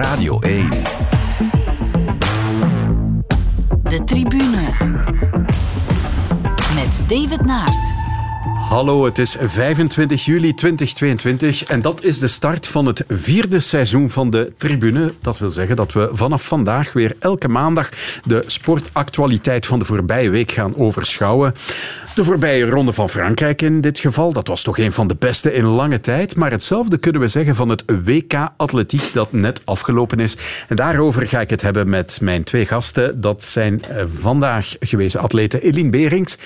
Radio 1. De tribune. Met David Naert. Hallo, het is 25 juli 2022 en dat is de start van het vierde seizoen van de Tribune. Dat wil zeggen dat we vanaf vandaag weer elke maandag de sportactualiteit van de voorbije week gaan overschouwen. De voorbije ronde van Frankrijk in dit geval, dat was toch een van de beste in lange tijd. Maar hetzelfde kunnen we zeggen van het WK Atletiek dat net afgelopen is. En daarover ga ik het hebben met mijn twee gasten. Dat zijn eh, vandaag gewezen atleten Eline Berings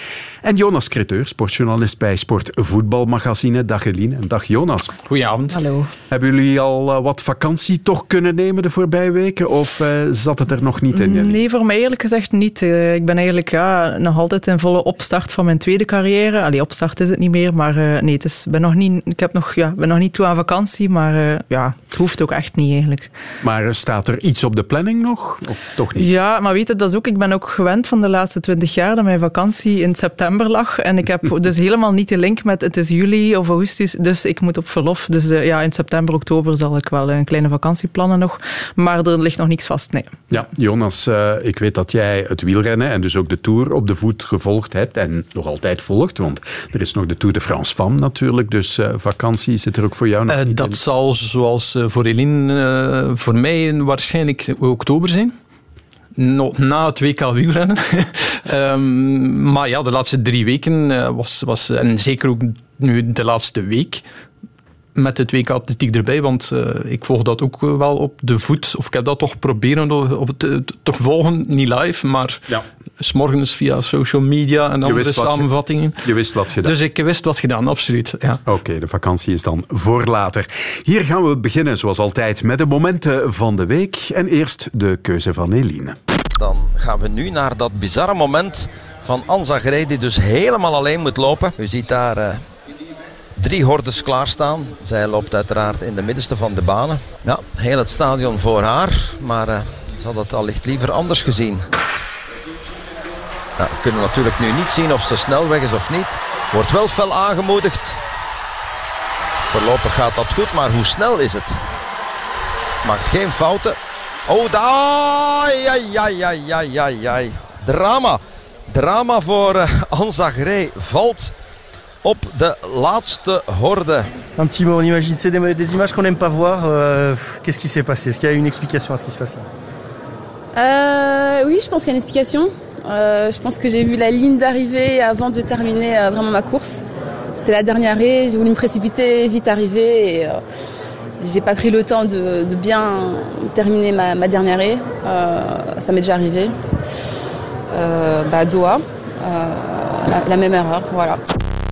en Jonas Creteur, sportjournalist bij Sport Voetbalmagazine. Dag Eline en dag Jonas. Goedenavond. Hallo. Hebben jullie al eh, wat vakantie toch kunnen nemen de voorbije weken? Of uh, zat het er nog niet in? Jullie? Nee, voor mij eerlijk gezegd niet. ik ben eigenlijk ja, nog altijd in volle opstart van mijn tweede carrière. Allee, opstart is het niet meer, maar uh, nee, het is, ben nog niet, ik heb nog, ja, ben nog niet toe aan vakantie, maar uh, ja, het hoeft ook echt niet eigenlijk. Maar staat er iets op de planning nog? Of toch niet? Ja, maar weet je, dat is ook, ik ben ook gewend van de laatste twintig jaar dat mijn vakantie in september lag. En ik heb dus helemaal niet de link met het is juli of augustus, dus ik moet op verlof. Dus uh, ja, in september, oktober zal ik wel een kleine vakantie plannen nog. Maar er ligt nog niks vast, nee. Ja, Jonas, ik weet dat jij het wielrennen en dus ook de Tour op de voet gevolgd hebt en nog altijd volgt? Want er is nog de Tour de France FAM natuurlijk, dus uh, vakantie zit er ook voor jou nog uh, niet Dat in. zal zoals uh, voor Eline voor mij waarschijnlijk oktober zijn. Na het WK wielrennen. um, maar ja, de laatste drie weken was, was, en zeker ook nu de laatste week, met het WK Atletiek erbij, want uh, ik volg dat ook wel op de voet. Of ik heb dat toch proberen op het, uh, toch volgen, niet live, maar ja. s'morgens via social media en andere je samenvattingen. Je, je, wist wat gedaan. Dus ik wist wat gedaan, absoluut. Ja. Oké, okay, de vakantie is dan voor later. Hier gaan we beginnen, zoals altijd, met de momenten van de week. En eerst de keuze van Eline. Dan gaan we nu naar dat bizarre moment van Anza Grey, die dus helemaal alleen moet lopen. U ziet daar... Uh, drie hordes klaarstaan. Zij loopt uiteraard in de middenste van de banen. Ja, heel het stadion voor haar, maar uh, ze had het allicht liever anders gezien. Ja, we kunnen natuurlijk nu niet zien of ze snel weg is of niet. Wordt wel fel aangemoedigd. Voorlopig gaat dat goed, maar hoe snel is het? Maakt geen fouten. Oh, daar! Ai, ai, ai, ai, ai. Drama. Drama voor uh, Anza Grey. Valt op de laatste horde. Un petit mot, on imagine, c'est des, des, images qu'on n'aime pas voir. Euh, Qu'est-ce qui s'est passé? Est-ce qu'il y a une explication à ce qui se passe là? Euh, Oui, je pense qu'il y a une explication. Euh, je pense que j'ai vu la ligne d'arrivée avant de terminer euh, vraiment ma course. C'était la dernière arrêt, j'ai voulu me précipiter, vite arriver et euh, j'ai pas pris le temps de, de bien terminer ma, ma dernière arrêt. ça m'est déjà arrivé. bah, Doha, la, la même erreur, voilà.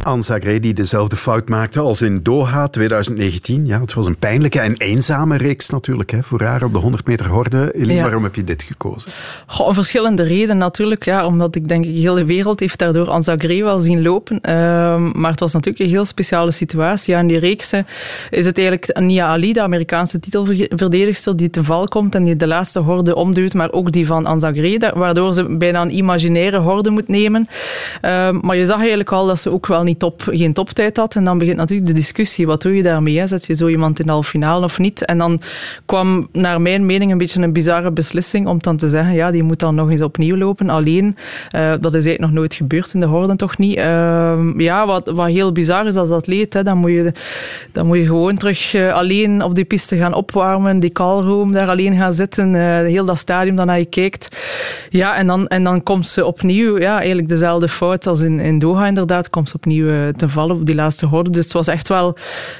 Anza Grey die dezelfde fout maakte als in Doha 2019. Ja, het was een pijnlijke en eenzame reeks natuurlijk hè, voor haar op de 100 meter horde. Eline, ja. waarom heb je dit gekozen? Goh, om verschillende redenen natuurlijk. Ja, omdat ik denk, de hele wereld heeft daardoor Anza Grey wel zien lopen. Uh, maar het was natuurlijk een heel speciale situatie. Ja, in die reeksen is het eigenlijk Nia Ali, de Amerikaanse titelverdedigster, die ten val komt en die de laatste horde omduwt, maar ook die van Anza Grey, waardoor ze bijna een imaginaire horde moet nemen. Uh, maar je zag eigenlijk al dat ze ook wel niet top, geen toptijd had. En dan begint natuurlijk de discussie. Wat doe je daarmee? Hè? Zet je zo iemand in de halve finale of niet? En dan kwam naar mijn mening een beetje een bizarre beslissing om dan te zeggen, ja, die moet dan nog eens opnieuw lopen. Alleen, uh, dat is eigenlijk nog nooit gebeurd in de horden, toch niet? Uh, ja, wat, wat heel bizar is als atleet, hè, dan, moet je, dan moet je gewoon terug uh, alleen op die piste gaan opwarmen, die callroom daar alleen gaan zitten, heel dat stadium dat naar je kijkt. Ja, en dan, en dan komt ze opnieuw, ja, eigenlijk dezelfde fout als in, in Doha inderdaad, komt ze opnieuw te vallen op die laatste horde. Dus het was echt wel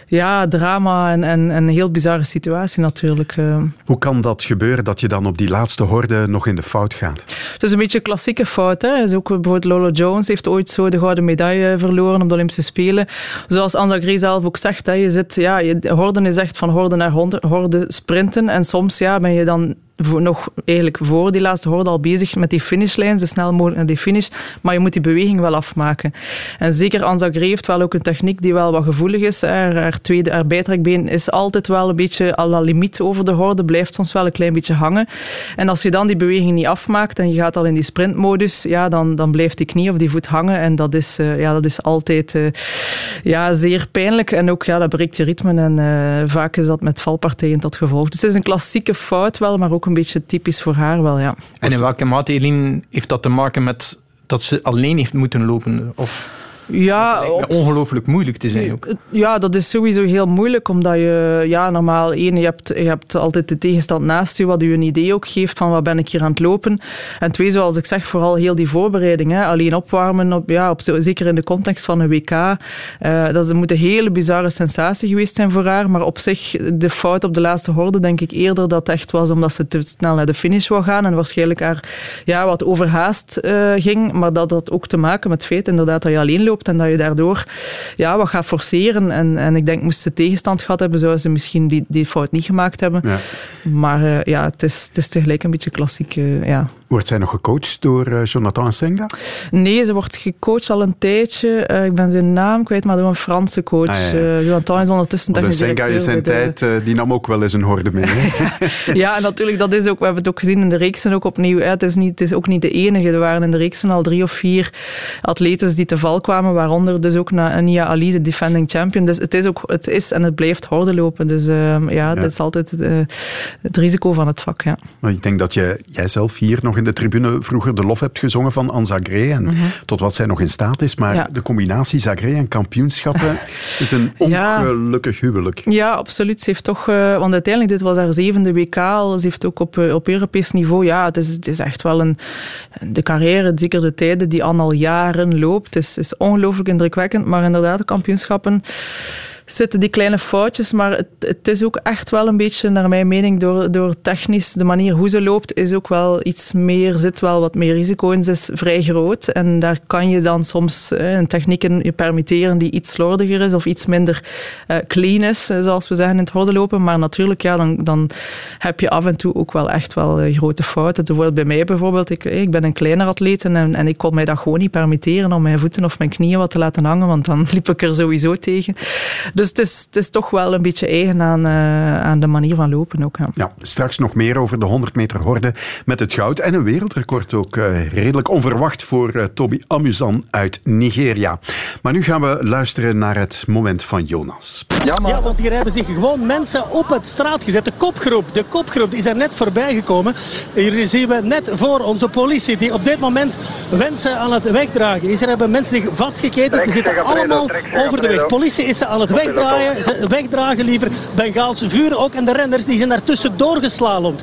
ja, drama en, en, en een heel bizarre situatie natuurlijk. eh. Hoe kan dat gebeuren dat je dan op die laatste horde nog in de fout gaat? Het is een beetje een klassieke fout. Hè. Dus ook bijvoorbeeld Lolo Jones heeft ooit zo de gouden medaille verloren op de Olympische Spelen. Zoals Anza Grey zelf ook zegt, hè, je zit, ja, je, horden is echt van horde naar horde, horde sprinten. En soms ja, ben je dan nog eigenlijk voor die laatste horde al bezig met die finishlijn, zo snel mogelijk naar die finish. Maar je moet die beweging wel afmaken. En zeker Grey heeft wel ook een techniek die wel wat gevoelig is. Haar, tweede, haar is altijd wel een beetje à la limiet over de horde, blijft soms wel een klein beetje hangen. En als je dan die beweging niet afmaakt en je gaat al in die sprintmodus, ja, dan, dan blijft die knie of die voet hangen. En dat is, uh, ja, dat is altijd uh, ja, zeer pijnlijk. En ook, ja, dat breekt je ritme. En uh, vaak is dat met valpartijen tot gevolg. Dus het is een klassieke fout wel, maar ook een beetje typisch voor haar wel, ja. En in welke mate, Eline, heeft dat te maken met dat ze alleen heeft moeten lopen? Of... Ja, ongelooflijk moeilijk te zijn ook. Ja, dat is sowieso heel moeilijk, omdat je ja, normaal één, je hebt, je hebt altijd de tegenstand naast je, wat je een idee ook geeft van wat ben ik hier aan het lopen. En twee, zoals ik zeg, vooral heel die voorbereiding. Hè. Alleen opwarmen, op, ja, op, zeker in de context van een WK. Uh, dat moet een hele bizarre sensatie geweest zijn voor haar. Maar op zich, de fout op de laatste horde, denk ik eerder dat het echt was omdat ze te snel naar de finish wou gaan en waarschijnlijk haar ja, wat overhaast uh, ging. Maar dat had ook te maken met het feit inderdaad dat je alleen loopt en dat je daardoor ja, wat gaat forceren. En, en ik denk, moest ze tegenstand gehad hebben, zouden ze misschien die, die fout niet gemaakt hebben. Ja. Maar uh, ja, het is, het is tegelijk een beetje klassiek. Uh, ja. Wordt zij nog gecoacht door uh, Jonathan Senga? Nee, ze wordt gecoacht al een tijdje. ik ben zijn naam kwijt, maar door een Franse coach. Ah, ja. Jonathan is ondertussen technisch Senga in zijn tijd, die nam ook wel eens een horde mee. ja, en natuurlijk, dat is ook, we hebben het ook gezien in de reeksen ook opnieuw. Het is, niet, het is ook niet de enige. Er waren in de reeksen al drie of vier atletes die te val kwamen, waaronder dus ook Nia Ali, de defending champion. Dus het is, ook, het is en het blijft horde lopen. Dus uh, ja, ja, dat is altijd het risico van het vak. Ja. Maar ik denk dat je, jij zelf hier nog in de tribune vroeger de lof hebt gezongen van Anne Zagré en mm -hmm. tot wat zij nog in staat is. Maar ja. de combinatie Zagré en kampioenschappen is een ongelukkig huwelijk. Ja, absoluut. Ze heeft toch, uh, want uiteindelijk, dit was haar zevende WK al. Ze heeft ook op, op Europees niveau, ja, het is, het is echt wel een, de carrière, zeker de tijden die Anne al jaren loopt, is, is ongelooflijk indrukwekkend. Maar inderdaad, de kampioenschappen zitten die kleine foutjes, maar het, het, is ook echt wel een beetje, naar mijn mening, door, door technisch, de manier hoe ze loopt, is ook wel iets meer, zit wel wat meer risico in, ze is vrij groot en daar kan je dan soms eh, een techniek in je permitteren die iets slordiger is of iets minder uh, clean is, zoals we zeggen in het hordenlopen, maar natuurlijk, ja, dan, dan heb je af en toe ook wel echt wel grote fouten. Bijvoorbeeld bij mij bijvoorbeeld, ik, ik ben een kleiner atleet en, en ik kon mij dat gewoon niet permitteren om mijn voeten of mijn knieën wat te laten hangen, want dan liep ik er sowieso tegen. Dus het is, het is toch wel een beetje eigen aan, uh, aan de manier van lopen ook. Ja. ja. straks nog meer over de 100 meter horde met het goud. En een wereldrecord ook uh, redelijk onverwacht voor uh, Toby Amusan uit Nigeria. Maar nu gaan we luisteren naar het moment van Jonas. Ja, maar... ja, want hier hebben zich gewoon mensen op het straat gezet. De kopgroep, de kopgroep is er net voorbij gekomen. Hier zien we net voor onze politie die op dit moment mensen aan het wegdragen is. Er hebben mensen zich vastgeketend. Die zitten allemaal over de weg. Politie is ze aan het wegdragen. Ze wegdragen liever Bengaalse vuur ook. En de renners die zijn daartussen doorgeslalomd.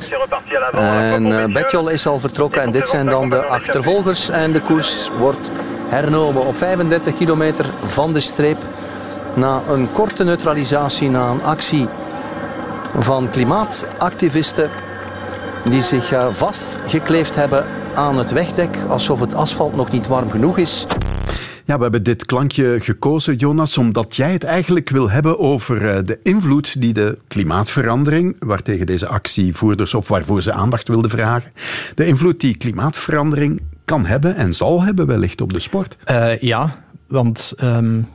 En uh, Betjol is al vertrokken. En dit zijn dan de achtervolgers. En de koers wordt hernomen op 35 kilometer van de streep. Na een korte neutralisatie, na een actie van klimaatactivisten die zich vastgekleefd hebben aan het wegdek, alsof het asfalt nog niet warm genoeg is. Ja, we hebben dit klankje gekozen, Jonas, omdat jij het eigenlijk wil hebben over eh, de invloed die de klimaatverandering, waartegen deze actievoerders of waarvoor ze aandacht wilden vragen, de invloed die klimaatverandering kan hebben en zal hebben wellicht op de sport. Uh, ja, want um,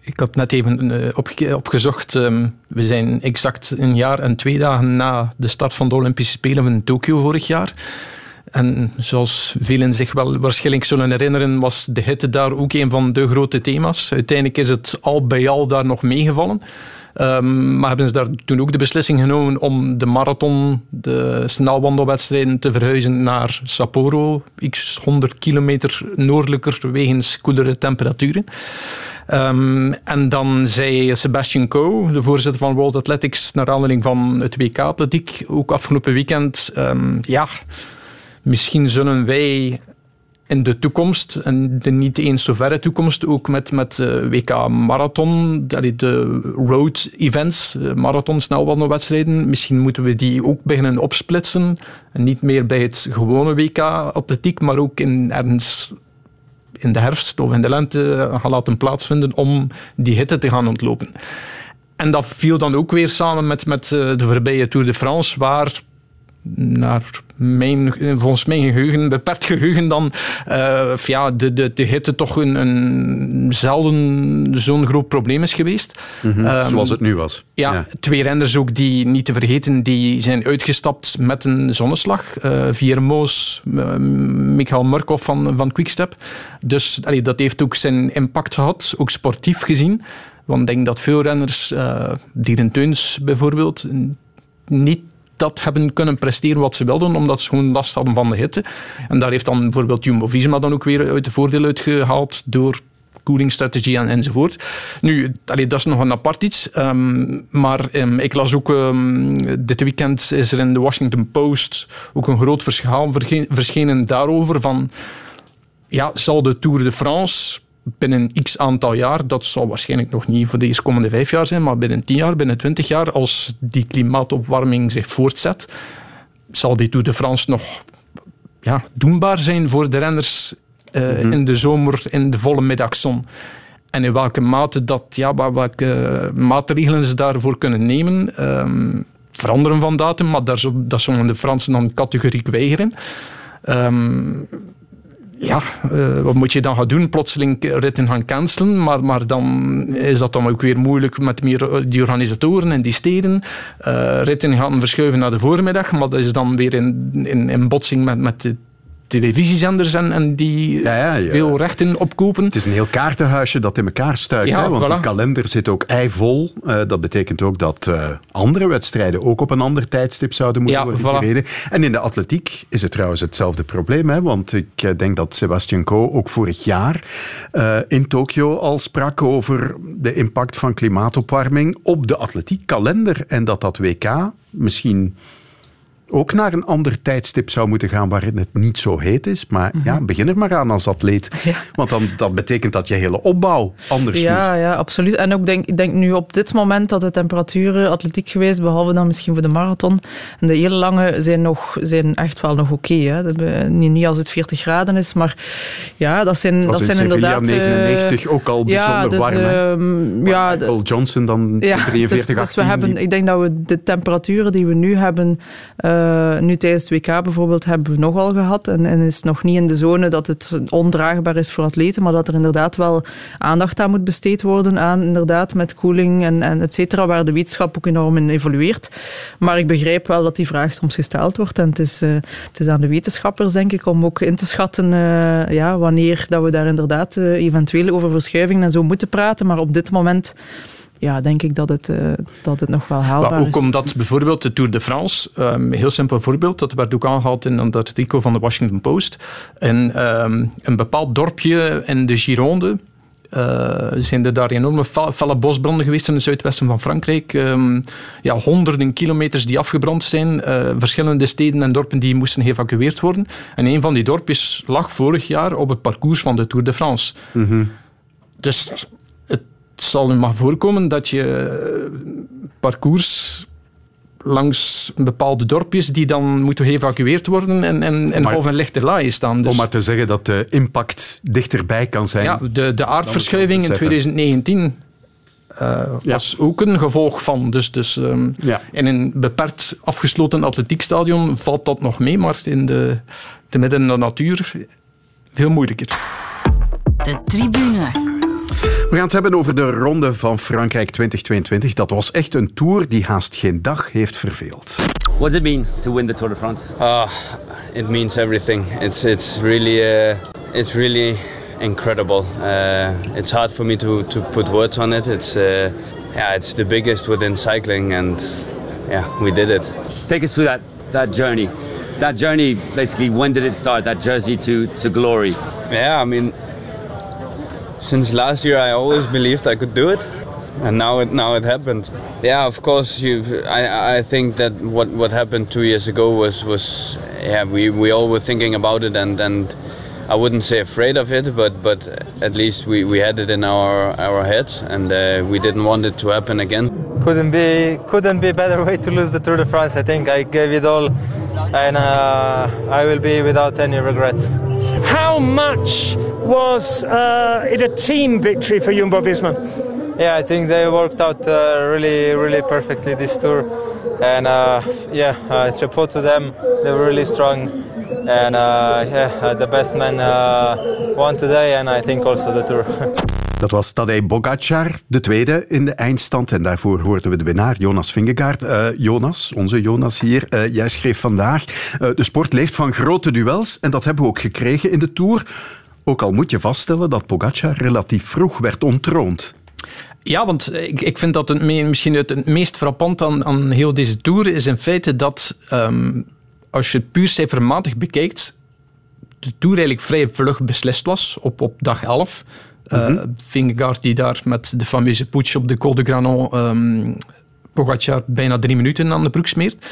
ik had net even opge opgezocht. Um, we zijn exact een jaar en twee dagen na de start van de Olympische Spelen in Tokio vorig jaar. En zoals velen zich wel waarschijnlijk zullen herinneren, was de hitte daar ook een van de grote thema's. Uiteindelijk is het al bij al daar nog meegevallen. Um, maar hebben ze daar toen ook de beslissing genomen om de marathon, de snelwandelwedstrijden te verhuizen naar Sapporo, x 100 kilometer noordelijker wegens koelere temperaturen. Um, en dan zei Sebastian Coe, de voorzitter van World Athletics, naar aanleiding van het WK Atletiek, ook afgelopen weekend, um, ja, misschien zullen wij in de toekomst, en de niet eens zo verre toekomst, ook met, met uh, WK Marathon, de road events, marathon snelwandelwedstrijden, misschien moeten we die ook beginnen opsplitsen. En niet meer bij het gewone WK atletiek, maar ook in ergens in de herfst of in de lente gaan laten plaatsvinden om die hitte te gaan ontlopen. En dat viel dan ook weer samen met, met eh, de voorbije Tour de France, waar naar mijn, volgens mijn geheugen, beperkt geheugen dan, uh, ja, de, de, de hitte toch een, een zelden zo'n groot probleem is geweest. Mm -hmm, um, zoals het nu was. Ja, ja, twee renners ook die, niet te vergeten, die zijn uitgestapt met een zonneslag. Uh, Viermoos, uh, Michael Murkoff van, van Quickstep. Dus allee, dat heeft ook zijn impact gehad, ook sportief gezien. Want ik denk dat veel renners, uh, Dieren Teuns bijvoorbeeld, niet dat hebben kunnen presteren wat ze wilden, omdat ze gewoon last hadden van de hitte. En daar heeft dan bijvoorbeeld Jumbo-Visma dan ook weer uit de voordeel uitgehaald door koelingstrategie en, enzovoort. Nu, allee, dat is nog een apart iets. Um, maar um, ik las ook, um, dit weekend is er in de Washington Post ook een groot verhaal verschenen daarover van, ja, zal de Tour de France binnen x aantal jaar, dat zal waarschijnlijk nog niet voor de eerste komende vijf jaar zijn, maar binnen tien jaar, binnen twintig jaar, als die klimaatopwarming zich voortzet, zal die Tour de France nog ja, doenbaar zijn voor de renners uh, mm -hmm. in de zomer in de volle middagzon. En in welke mate dat, ja, welke maatregelen ze daarvoor kunnen nemen, um, veranderen van datum, maar daar, dat zullen de Fransen dan categoriek weigeren. Um, ja, uh, wat moet je dan gaan doen? Plotseling ritten gaan cancelen, maar, maar dan is dat dan ook weer moeilijk met meer die organisatoren en die steden. Uh, ritten gaan verschuiven naar de voormiddag, maar dat is dan weer in, in, in botsing met, met de televisiezenders en, en die ja, ja, ja. veel rechten opkopen. Het is een heel kaartenhuisje dat in elkaar stuikt. hè? Want voilà. die kalender zit ook eivol. Uh, dat betekent ook dat uh, andere wedstrijden ook op een ander tijdstip zouden moeten worden voilà. gereden. En in de atletiek is het trouwens hetzelfde probleem. Hè? Want ik uh, denk dat Sebastian Coe ook vorig jaar in Tokio al sprak over de impact van klimaatopwarming op de atletiekkalender. En dat dat WK misschien ook naar een ander tijdstip zou moeten gaan waarin het niet zo heet is. Maar mm -hmm. ja, begin er maar aan als atleet. Ja. Want dan, dat betekent dat je hele opbouw anders ja, moet. Ja, absoluut. En ook denk, ik denk nu op dit moment dat de temperaturen atletiek geweest, behalve dan misschien voor de marathon, en de hele lange zijn, nog, zijn echt wel nog oké. Okay, niet, niet als het 40 graden is, maar ja, dat zijn, dat zijn in inderdaad... 99 uh, ook al bijzonder ja, dus, warm. Uh, ja, Michael Johnson dan ja, 43, dus, dus we hebben, Ik denk dat we de temperaturen die we nu hebben... Uh, nu tijdens het WK bijvoorbeeld hebben we nogal gehad. En, en is nog niet in de zone dat het ondraagbaar is voor atleten, maar dat er inderdaad wel aandacht aan moet besteed worden aan inderdaad met koeling en, en et cetera, waar de wetenschap ook enorm in evolueert. Maar ik begrijp wel dat die vraag soms gesteld wordt. En het is, uh, het is aan de wetenschappers, denk ik, om ook in te schatten uh, ja, wanneer dat we daar inderdaad eventueel over verschuivingen en zo moeten praten. Maar op dit moment ja, denk ik dat het, uh, dat het nog wel haalbaar maar ook is. omdat bijvoorbeeld de Tour de France, um, heel simpel voorbeeld, dat werd ook aangehaald in het artikel van de Washington Post, en um, een bepaald dorpje in de Gironde, uh, zijn er daar enorme felle bosbranden geweest in het zuidwesten van Frankrijk. Um, ja, honderden kilometers die afgebrand zijn. Uh, verschillende steden en dorpen die moesten geëvacueerd worden. En een van die dorpjes lag vorig jaar op het parcours van de Tour de France. Mm -hmm. Dus het zal nu maar voorkomen dat je parcours langs bepaalde dorpjes die dan moeten geëvacueerd worden en, en, en of een lichte laai staan. Dus om maar te zeggen dat de impact dichterbij kan zijn. Ja, de, de aardverschuiving in 2019 uh, was ja. ook een gevolg van. Dus, dus um, ja. in een beperkt afgesloten atletiekstadion valt dat nog mee, maar in de, de midden in de natuur veel moeilijker. De tribune. We gaan het hebben over de Ronde van Frankrijk 2022. Dat was echt een tour die haast geen dag heeft verveeld. What does it mean to win the Tour de France? Uh, it means everything. It's it's really uh, it's really incredible. Uh, it's hard for me to, to put words on it. It's uh, yeah, it's the biggest within cycling, and yeah, we did it. Take us through that that journey. That journey, basically, when did it start? That jersey to to glory. Yeah, I mean, since last year I always believed I could do it and now it now it happened. Yeah of course you I, I think that what what happened two years ago was was yeah we, we all were thinking about it and and I wouldn't say afraid of it but but at least we, we had it in our our heads and uh, we didn't want it to happen again. Couldn't be couldn't be a better way to lose the Tour de France. I think I gave it all and uh, I will be without any regrets. How much was uh, it a team victory for Jumbo Visma? Yeah, I think they worked out uh, really, really perfectly this tour. And uh, yeah, uh, chapeau to them. They were really strong. And uh, yeah, uh, the best man uh, won today, and I think also the tour. Dat was Tadej Bogacar, de tweede in de eindstand. En daarvoor hoorden we de winnaar, Jonas Vingegaard. Uh, Jonas, onze Jonas hier, uh, jij schreef vandaag... Uh, de sport leeft van grote duels en dat hebben we ook gekregen in de Tour. Ook al moet je vaststellen dat Pogacar relatief vroeg werd ontroond. Ja, want ik, ik vind dat het misschien het, meest frappant aan, aan heel deze Tour is in feite dat... Um, als je het puur cijfermatig bekijkt, de Tour eigenlijk vrij vlug beslist was op, op dag 11. Mm -hmm. uh, Vingegaard die daar met de fameuze poets op de Col de Granon um, Pogacar bijna drie minuten aan de broek smeert.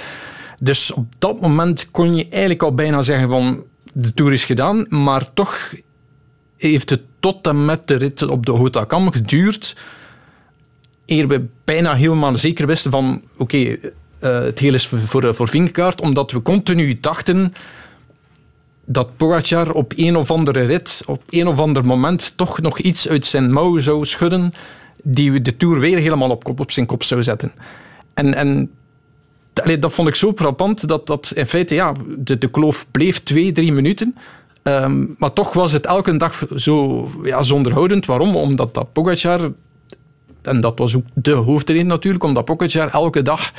Dus op dat moment kon je eigenlijk al bijna zeggen van de Tour is gedaan, maar toch heeft het tot en met de rit op de Haute geduurd eer we bijna helemaal zeker wisten van oké, uh, het heel is voor, voor, voor Vingegaard, omdat we continu dachten dat Pogacar op een of andere rit, op een of ander moment, toch nog iets uit zijn mouw zou schudden die de Tour weer helemaal op, kop, op zijn kop zou zetten. En, en dat vond ik zo frappant dat, dat in feite ja, de, de kloof bleef twee, drie minuten. Um, maar toch was het elke dag zo ja, zonderhoudend. Waarom? Omdat dat Pogacar, en dat was ook de hoofdreden natuurlijk, omdat Pogacar elke dag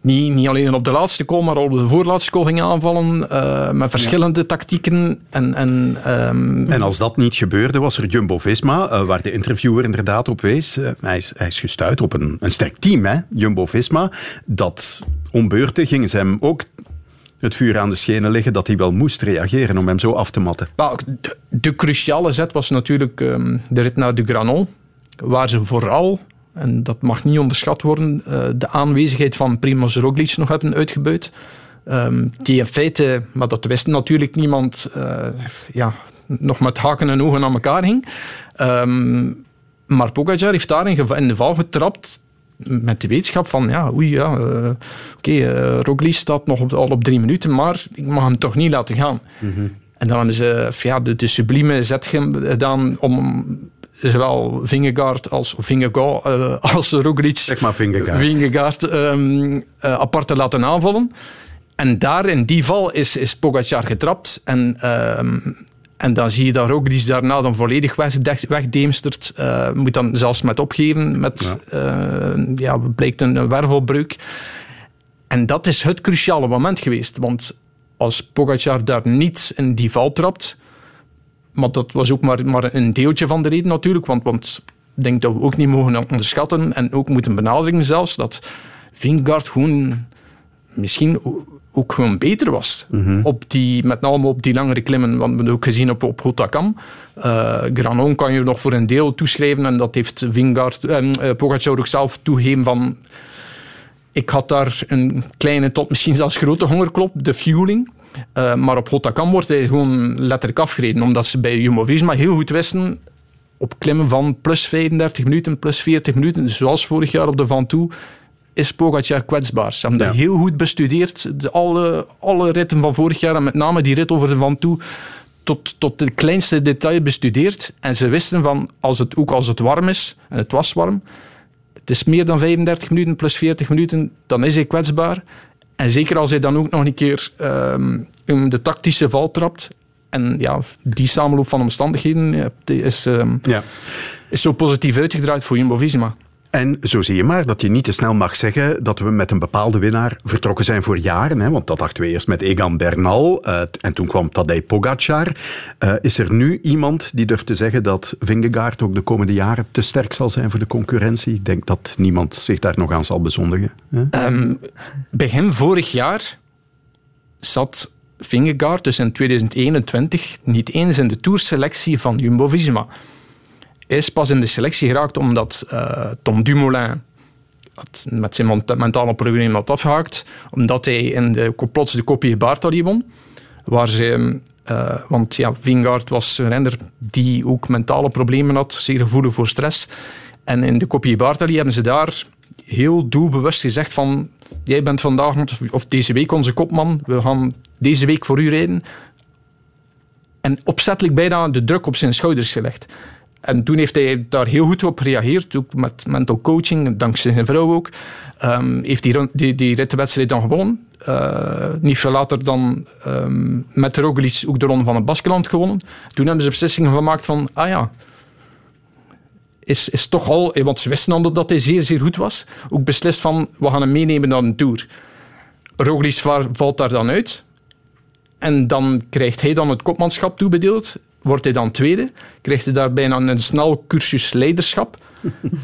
niet, niet alleen op de laatste call, maar op de voorlaatste call ging aanvallen uh, met verschillende ja. tactieken. En, en, um... en als dat niet gebeurde, was er Jumbo-Visma, uh, waar de interviewer inderdaad op wees. Uh, hij, is, hij is gestuurd op een, een sterk team, hè? Jumbo-Visma. Dat ombeurten gingen ze hem ook het vuur aan de schenen liggen dat hij wel moest reageren om hem zo af te matten. De, cruciale zet was natuurlijk um, de rit naar de Granon, waar ze vooral en dat mag niet onderschat worden, uh, de aanwezigheid van Primoz Roglic nog hebben uitgebuit. Um, die in feite, maar dat wist natuurlijk niemand, uh, ja, nog met haken en ogen aan elkaar hing. Um, maar Pogacar heeft daar in de val getrapt met de wetenschap van, ja, oei, ja, uh, oké, okay, uh, Roglic staat nog op, al op drie minuten, maar ik mag hem toch niet laten gaan. Mm -hmm. En dan hebben ze ja, de, de sublieme zet gedaan om zowel Vingegaard als Vingegaard uh, als Roglic zeg maar Vingegaard, Vingegaard um, uh, apart te laten aanvallen. En daar in die val is, is Pogacar getrapt. En, uh, en dan zie je dat Roglic daarna dan volledig weg, wegdeemstert. Uh, moet dan zelfs met opgeven. Met, ja. ja, blijkt een, een wervelbreuk. En dat is het cruciale moment geweest. Want als Pogacar daar niet in die val trapt maar dat was ook maar, maar een deeltje van de reden natuurlijk. Want, want ik denk dat we ook niet mogen onderschatten en ook moeten benadringen zelfs dat Vingegaard gewoon misschien ook gewoon beter was. Mm -hmm. op die, met name op die langere klimmen. Want we hebben ook gezien op, op Hotakam. Uh, Granon kan je nog voor een deel toeschrijven. En dat heeft Vingegaard en uh, Pogacar ook zelf toegegeven van... Ik had daar een kleine tot misschien zelfs grote hongerklop, de fueling. Uh, maar op Hotakam wordt hij gewoon letterlijk afgereden. Omdat ze bij Jumbo-Visma heel goed wisten op klimmen van plus 35 minuten, plus 40 minuten, zoals vorig jaar op de Van Toe, is Pogacar kwetsbaar. Ze hebben ja. dat heel goed bestudeerd. De, alle, alle ritten van vorig jaar, en met name die rit over de Van Toe, tot, tot het kleinste detail bestudeerd. En ze wisten van, als het, ook als het warm is, en het was warm, het is meer dan 35 minuten plus 40 minuten, dan is hij kwetsbaar. En zeker als hij dan ook nog een keer um, in de tactische val trapt. En ja, die samenloop van omstandigheden is, um, ja. is zo positief uitgedraaid voor Jumbo-Visma. En zo zie je maar dat je niet te snel mag zeggen dat we met een bepaalde winnaar vertrokken zijn voor jaren. Hè, want dat dachten we eerst met Egan Bernal uh, en toen kwam Tadej Pogacar. Uh, is er nu iemand die durft te zeggen dat Vingegaard ook de komende jaren te sterk zal zijn voor de concurrentie? Ik denk dat niemand zich daar nog aan zal bezondigen. Um, begin vorig jaar zat Vingegaard dus in 2021 niet eens in de tourselectie van Jumbo-Visma is pas in de selectie geraakt omdat uh, Tom Dumoulin met zijn mentale problemen had afgehaakt. Omdat hij in de, plots de kopie Bartali won. Waar ze, uh, want ja, Vingard was een renner die ook mentale problemen had, zeer gevoelig voor stress. En in de kopie Bartali hebben ze daar heel doelbewust gezegd van jij bent vandaag of deze week onze kopman, we gaan deze week voor u rijden. En opzettelijk bijna de druk op zijn schouders gelegd. En toen heeft hij daar heel goed op gereageerd, ook met mental coaching, dankzij zijn vrouw ook. Um, heeft die, die, die rittenwedstrijd dan gewonnen. Uh, niet veel later dan um, met Roglic ook de ronde van het Baskeland gewonnen. Toen hebben ze beslissingen gemaakt van, ah ja, is, is toch al, eh, want ze wisten al dat hij zeer, zeer goed was, ook beslist van, we gaan hem meenemen naar een Tour. Roglic valt daar dan uit. En dan krijgt hij dan het kopmanschap toebedeeld. Wordt hij dan tweede. Krijgt hij daar bijna een snel cursus leiderschap.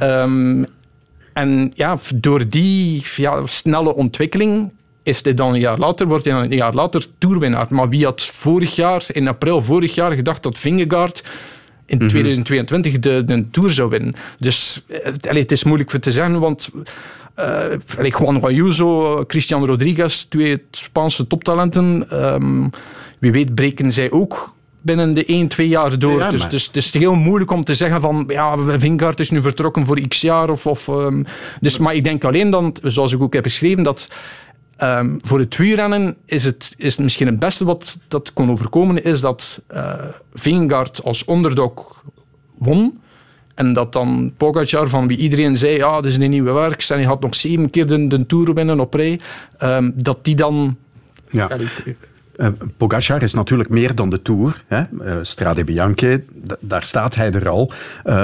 um, en ja, door die ja, snelle ontwikkeling is hij dan een jaar later, wordt hij dan een jaar later toerwinnaar. Maar wie had vorig jaar, in april vorig jaar, gedacht dat Vingegaard in 2022 mhm. de, de Tour zou winnen? Dus eh, het is moeilijk voor te zeggen, want uh, Juan Ayuso, Christian Rodriguez, twee Spaanse toptalenten. Um, wie weet breken zij ook binnen de 1, 2 jaar door. dus, dus het is heel moeilijk om te zeggen van ja, Vingard is nu vertrokken voor x jaar. Of, of, um, dus, maar ik denk alleen dan, zoals ik ook heb beschreven, dat um, voor het wielrennen is het, is misschien het beste wat dat kon overkomen, is dat uh, Vingard als underdog won. En dat dan Pogacar, van wie iedereen zei, ja, dat is een nieuwe werks en hij had nog zeven keer de, de Tour winnen op rij, um, dat die dan... Ja. Uh, Pogacar is natuurlijk meer dan de Tour. Hè? Uh, Strade Bianche, daar staat hij er al. Uh,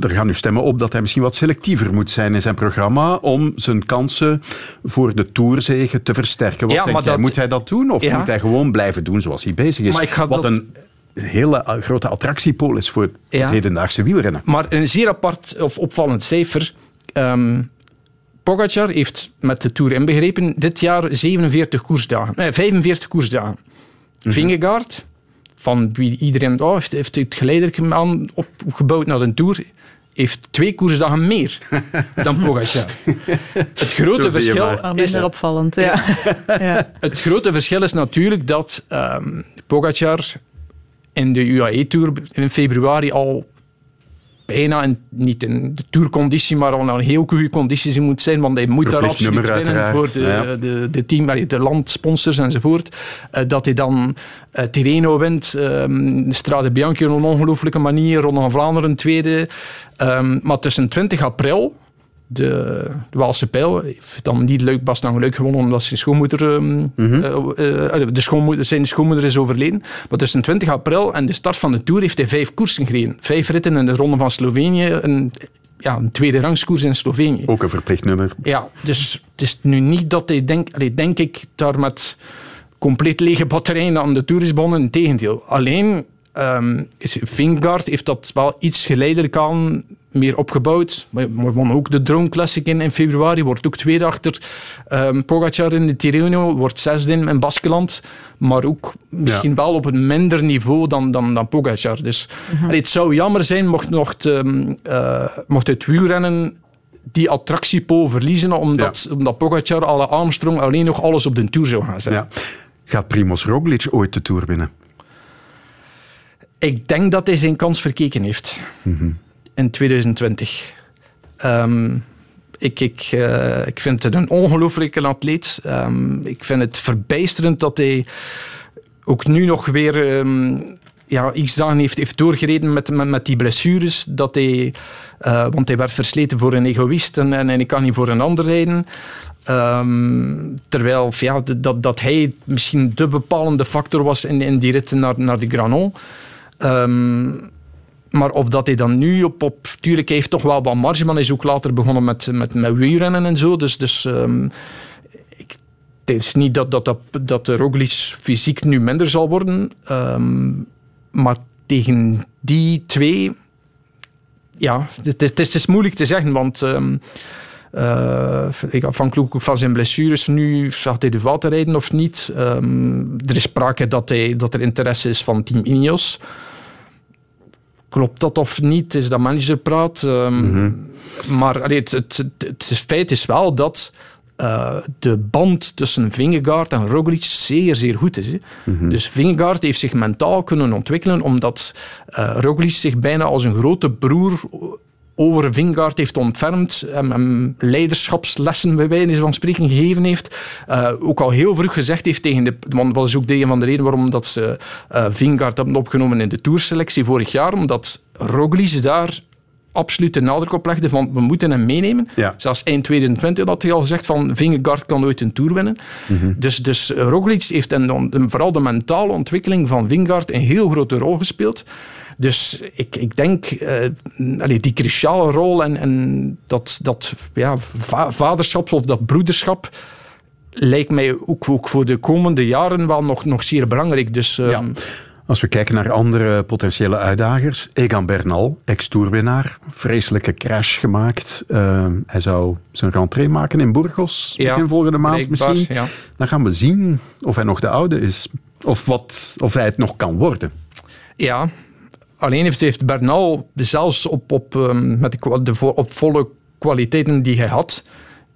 er gaan nu stemmen op dat hij misschien wat selectiever moet zijn in zijn programma om zijn kansen voor de Tourzegen te versterken. Wat ja, denk jij, Moet hij dat doen of moet hij gewoon blijven doen zoals hij bezig is? wat dat... een hele grote attractiepool is voor het hedendaagse wielrennen. Maar een zeer apart of opvallend cijfer. Um, Pogacar heeft met de Tour inbegrepen dit jaar 47 koersdagen, eh, 45 koersdagen. Mm Vingegaard, van wie iedereen oh, heeft, heeft het geleidelijk aan opgebouwd naar een Tour, heeft twee koersdagen meer dan Pogacar. Het grote verschil is opvallend. Ja. ja. Het grote verschil is natuurlijk dat um, Pogacar in de UAE Tour in februari al bijna in, niet in de tourconditie, maar al een heel goede condities moet zijn, want hij moet daar absoluut winnen voor de, de, de, team, de landsponsors enzovoort. Uh, dat hij dan uh, Tirreno wint, um, Strade Bianchi op een ongelooflijke manier, Ronde van Vlaanderen tweede. Um, maar tussen 20 april de, de Waalse Pijl heeft dan niet leuk Bas leuk gewonnen omdat zijn schoonmoeder, um, mm -hmm. uh, uh, de schoonmoeder, zijn schoonmoeder is overleden. Maar tussen 20 april en de start van de Tour heeft hij vijf koersen gereden. Vijf ritten in de Ronde van Slovenië. Een, ja, een tweede rangskoers in Slovenië. Ook een verplicht nummer. Ja, dus het is nu niet dat hij, denk, allee, denk ik, daar met compleet lege batterijen aan de Tour is begonnen. Integendeel. Alleen Um, Vingard heeft dat wel iets geleidelijk aan meer opgebouwd. Maar won ook de Drone Classic in, in februari. Wordt ook tweede achter um, Pogacar in de Tirreno. Wordt zesde in, in Baskeland. Maar ook misschien wel op een minder niveau dan, dan, dan Pogacar. Dus mm het zou jammer zijn mocht, mocht, um, uh, mocht het wielrennen die attractiepool verliezen, omdat, ja. omdat Pogacar, alle Armstrong alleen nog alles op de Tour zou gaan zetten. Ja. Gaat Primoz Roglic ooit de Tour winnen? Ik denk dat hij zijn kans verkeken heeft mm in 2020. Um, ik, ik, uh, ik vind het een ongelooflijke atleet. Um, ik vind het verbijsterend dat hij ook nu nog weer um, ja, x dagen heeft, heeft doorgereden met, met, met die blessures. Dat hij, uh, want hij werd versleten voor een egoïst en, en, ik kan niet voor een ander rijden. Terwijl ja, dat, dat hij misschien de bepalende factor was in, in die ritten naar, naar de Granon. Maar of dat hij dan nu op... op heeft toch wel wat marge, maar hij is ook later begonnen met, met, met wielrennen en zo. Dus, dus um, ik, het is niet dat, dat, dat, dat de Roglic fysiek nu minder zal worden. Um, maar tegen die twee... Ja, het is, het is moeilijk te zeggen, want... Um, uh, afhankelijk van zijn blessures nu, gaat hij de fouten rijden of niet? Um, er is sprake dat, hij, dat er interesse is van Team Ineos klopt dat of niet? Is dat managerpraat? Um, Maar allee, het, het, het, feit is wel dat uh, de band tussen Vingegaard en Roglic zeer, zeer goed is. Hè. Mhm. Dus Vingegaard heeft zich mentaal kunnen ontwikkelen omdat uh, Roglic zich bijna als een grote broer over Vingaard heeft ontfermd, hem, hem leiderschapslessen bij wijze van spreken gegeven heeft. Uh, ook al heel vroeg gezegd heeft tegen de... Want dat was ook een van de redenen waarom dat ze uh, Vingaard hebben opgenomen in de tourselectie vorig jaar, omdat Roglic daar absoluut de nadruk op legde van we moeten hem meenemen. Ja. Zelfs eind 2020 had hij al gezegd van Vingegaard kan nooit een Tour winnen. Mhm. Dus, dus Roglic heeft en vooral de mentale ontwikkeling van Vingegaard een heel grote rol gespeeld. Dus ik, ik denk, uh, allee, die cruciale rol en, en dat, dat ja, va vaderschap of dat broederschap lijkt mij ook, ook voor de komende jaren wel nog, nog zeer belangrijk. Dus, ja. Als we kijken naar andere potentiële uitdagers. Egan Bernal, ex-tourwinnaar. Vreselijke crash gemaakt. Uh, hij zou zijn rentree maken in Burgos ja, begin volgende maand misschien. Ja. Dan gaan we zien of hij nog de oude is. Of, wat, of hij het nog kan worden. Ja, alleen heeft, heeft Bernal zelfs op, op, um, met de, de, op volle kwaliteiten die hij had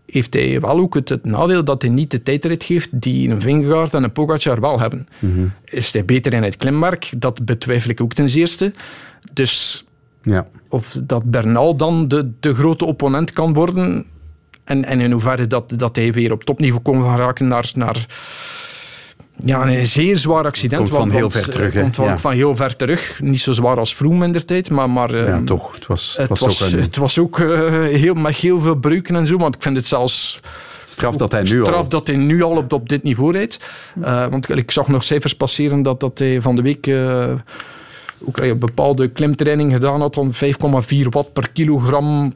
heeft hij wel ook het, het, nadeel dat hij niet de tijdrit geeft die een Vingegaard en een Pogacar wel hebben. Mm -hmm. Is hij beter in het klimmerk? Dat betwijfel ik ook ten zeerste. Dus ja. of dat Bernal dan de, de grote opponent kan worden en, en in hoeverre dat, dat hij weer op topniveau kon gaan raken naar... naar ja, een zeer zwaar accident. Komt van heel ver terug. Komt van, ja. van, heel ver terug. Niet zo zwaar als Vroom in tijd, maar... maar ja, um, toch. Het was, het was, was, ook, een... het was ook uh, heel, met heel veel breuken en zo, want ik vind het zelfs... Straf dat hij nu straf al... dat hij nu al op, op dit niveau rijdt. Uh, want ik zag nog cijfers passeren dat, dat hij van de week... Ook een bepaalde klimtraining gedaan had van 5,4 watt per kilogram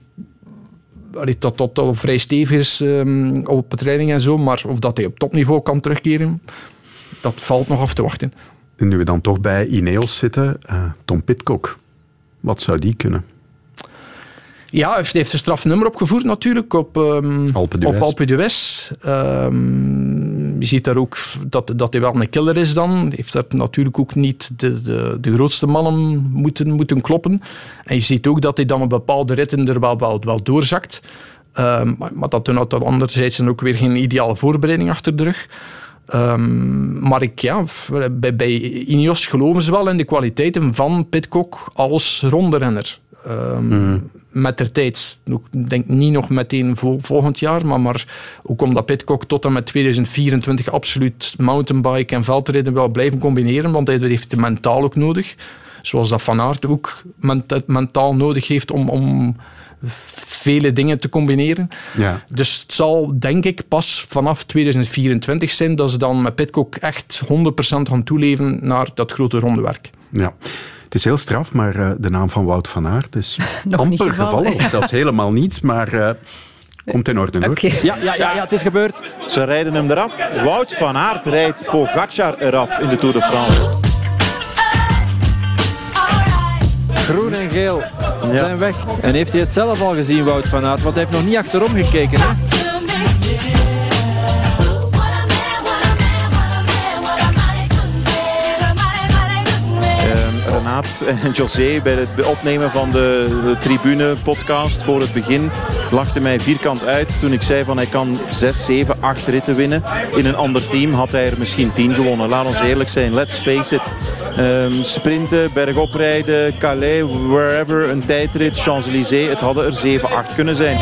Allee, dat dat al vrij stevig is um, op training en zo, maar of dat hij op topniveau kan terugkeren, dat valt nog af te wachten. En nu we dan toch bij Ineos zitten, uh, Tom Pitcock, wat zou die kunnen? Ja, hij heeft een strafnummer opgevoerd natuurlijk op um, Alpe op Alpe d'Huez. Um, je ziet daar ook dat, dat hij wel een killer is dan. Heeft daar natuurlijk ook niet de, de, de grootste mannen moeten, moeten kloppen. En je ziet ook dat hij dan op bepaalde ritten er wel, wel, doorzakt. Um, maar, dat toen had anderzijds ook weer geen ideale voorbereiding achter de rug. Um, maar ik, ja, bij, bij Ineos geloven ze wel in de kwaliteiten van Pitcock als ronderenner. Um, mm. Met de tijd. Ik denk niet nog meteen vol, volgend jaar, maar, maar ook omdat Pitcock tot en met 2024 absoluut mountainbike en veldrijden wil blijven combineren, want hij heeft het mentaal ook nodig. Zoals dat Van Aert ook ment mentaal nodig heeft om, om vele dingen te combineren. Ja. Dus het zal denk ik pas vanaf 2024 zijn dat ze dan met Pitcock echt 100% gaan toeleven naar dat grote rondewerk. Ja. Het is heel straf, maar uh, de naam van Wout van Aert is Nog amper niet gevallen. Of zelfs helemaal niet, maar uh, komt in orde hoor. Okay. Ja, ja, ja, ja, het is gebeurd. Ze rijden hem eraf. Wout van Aert rijdt Pogacar eraf in de Tour de France. Groen en geel zijn weg. En heeft hij het zelf al gezien, Wout van Aert? Want hij heeft nog niet achterom gekeken. Hè? Uh, Renaat en José bij het opnemen van de, de tribune-podcast voor het begin lachte mij vierkant uit toen ik zei van hij kan 6, 7, 8 ritten winnen. In een ander team had hij er misschien 10 gewonnen. Laat ons eerlijk zijn, let's face it. Um, sprinten, bergop rijden, Calais, wherever, een tijdrit, Champs-Élysées. Het hadden er 7, 8 kunnen zijn.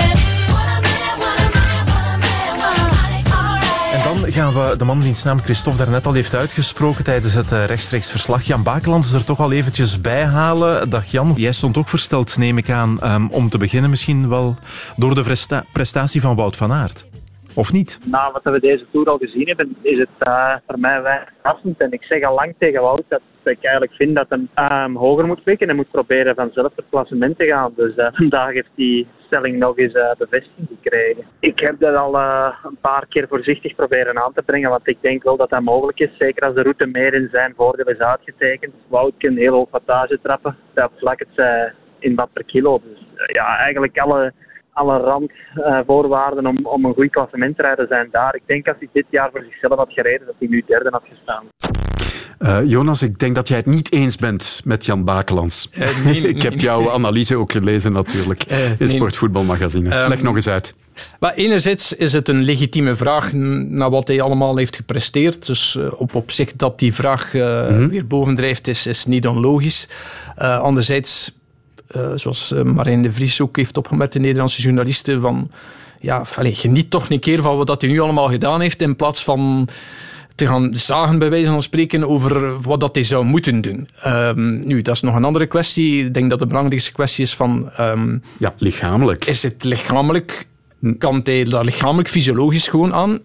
En dan gaan we de man wiens naam Christophe daarnet al heeft uitgesproken tijdens het rechtstreeks verslag. Jan Bakelands er toch al eventjes bij halen. Dag Jan, jij stond ook versteld, neem ik aan, um, om te beginnen misschien wel door de presta prestatie van Wout van Aert. Of niet? Na wat we deze Tour al gezien hebben, is het uh, voor mij verrassend. En ik zeg al lang tegen Wout dat ik eigenlijk vind dat hij um, hoger moet pikken en moet proberen vanzelf het klassement te gaan. Dus uh, vandaag heeft die stelling nog eens uh, bevestiging gekregen. Ik heb dat al een paar keer voorzichtig proberen aan te brengen, want ik denk wel dat dat mogelijk is. Zeker als de route meer in zijn voordeel is uitgetekend. Wout kan heel hoog wattage trappen. Dat vlak het in wat per kilo. Dus ja, eigenlijk alle alle randvoorwaarden uh, om, om een goed klassement te rijden zijn daar. Ik denk als hij dit jaar voor zichzelf had gereden, dat hij nu derde had gestaan. Uh, Jonas, ik denk dat jij het niet eens bent met Jan Bakelands. Uh, nee, ik heb jouw analyse ook gelezen natuurlijk in nee. Sportvoetbalmagazine. Um, Leg nog eens uit. Maar enerzijds is het een legitieme vraag naar wat hij allemaal heeft gepresteerd. Dus op, op zich dat die vraag mm -hmm. weer bovendrijft is, is niet onlogisch. anderzijds eh, zoals uh, Marijn de Vries ook heeft opgemerkt, de Nederlandse journalisten, van ja, allez, geniet toch een keer van wat hij nu allemaal gedaan heeft, in plaats van te gaan zagen, bij wijze van spreken, over wat dat hij zou moeten doen. Um, nu, dat is nog een andere kwestie. Ik denk dat de belangrijkste kwestie is van... Um, ja, lichamelijk. Is het lichamelijk... Kan hij dat lichamelijk fysiologisch gewoon aan?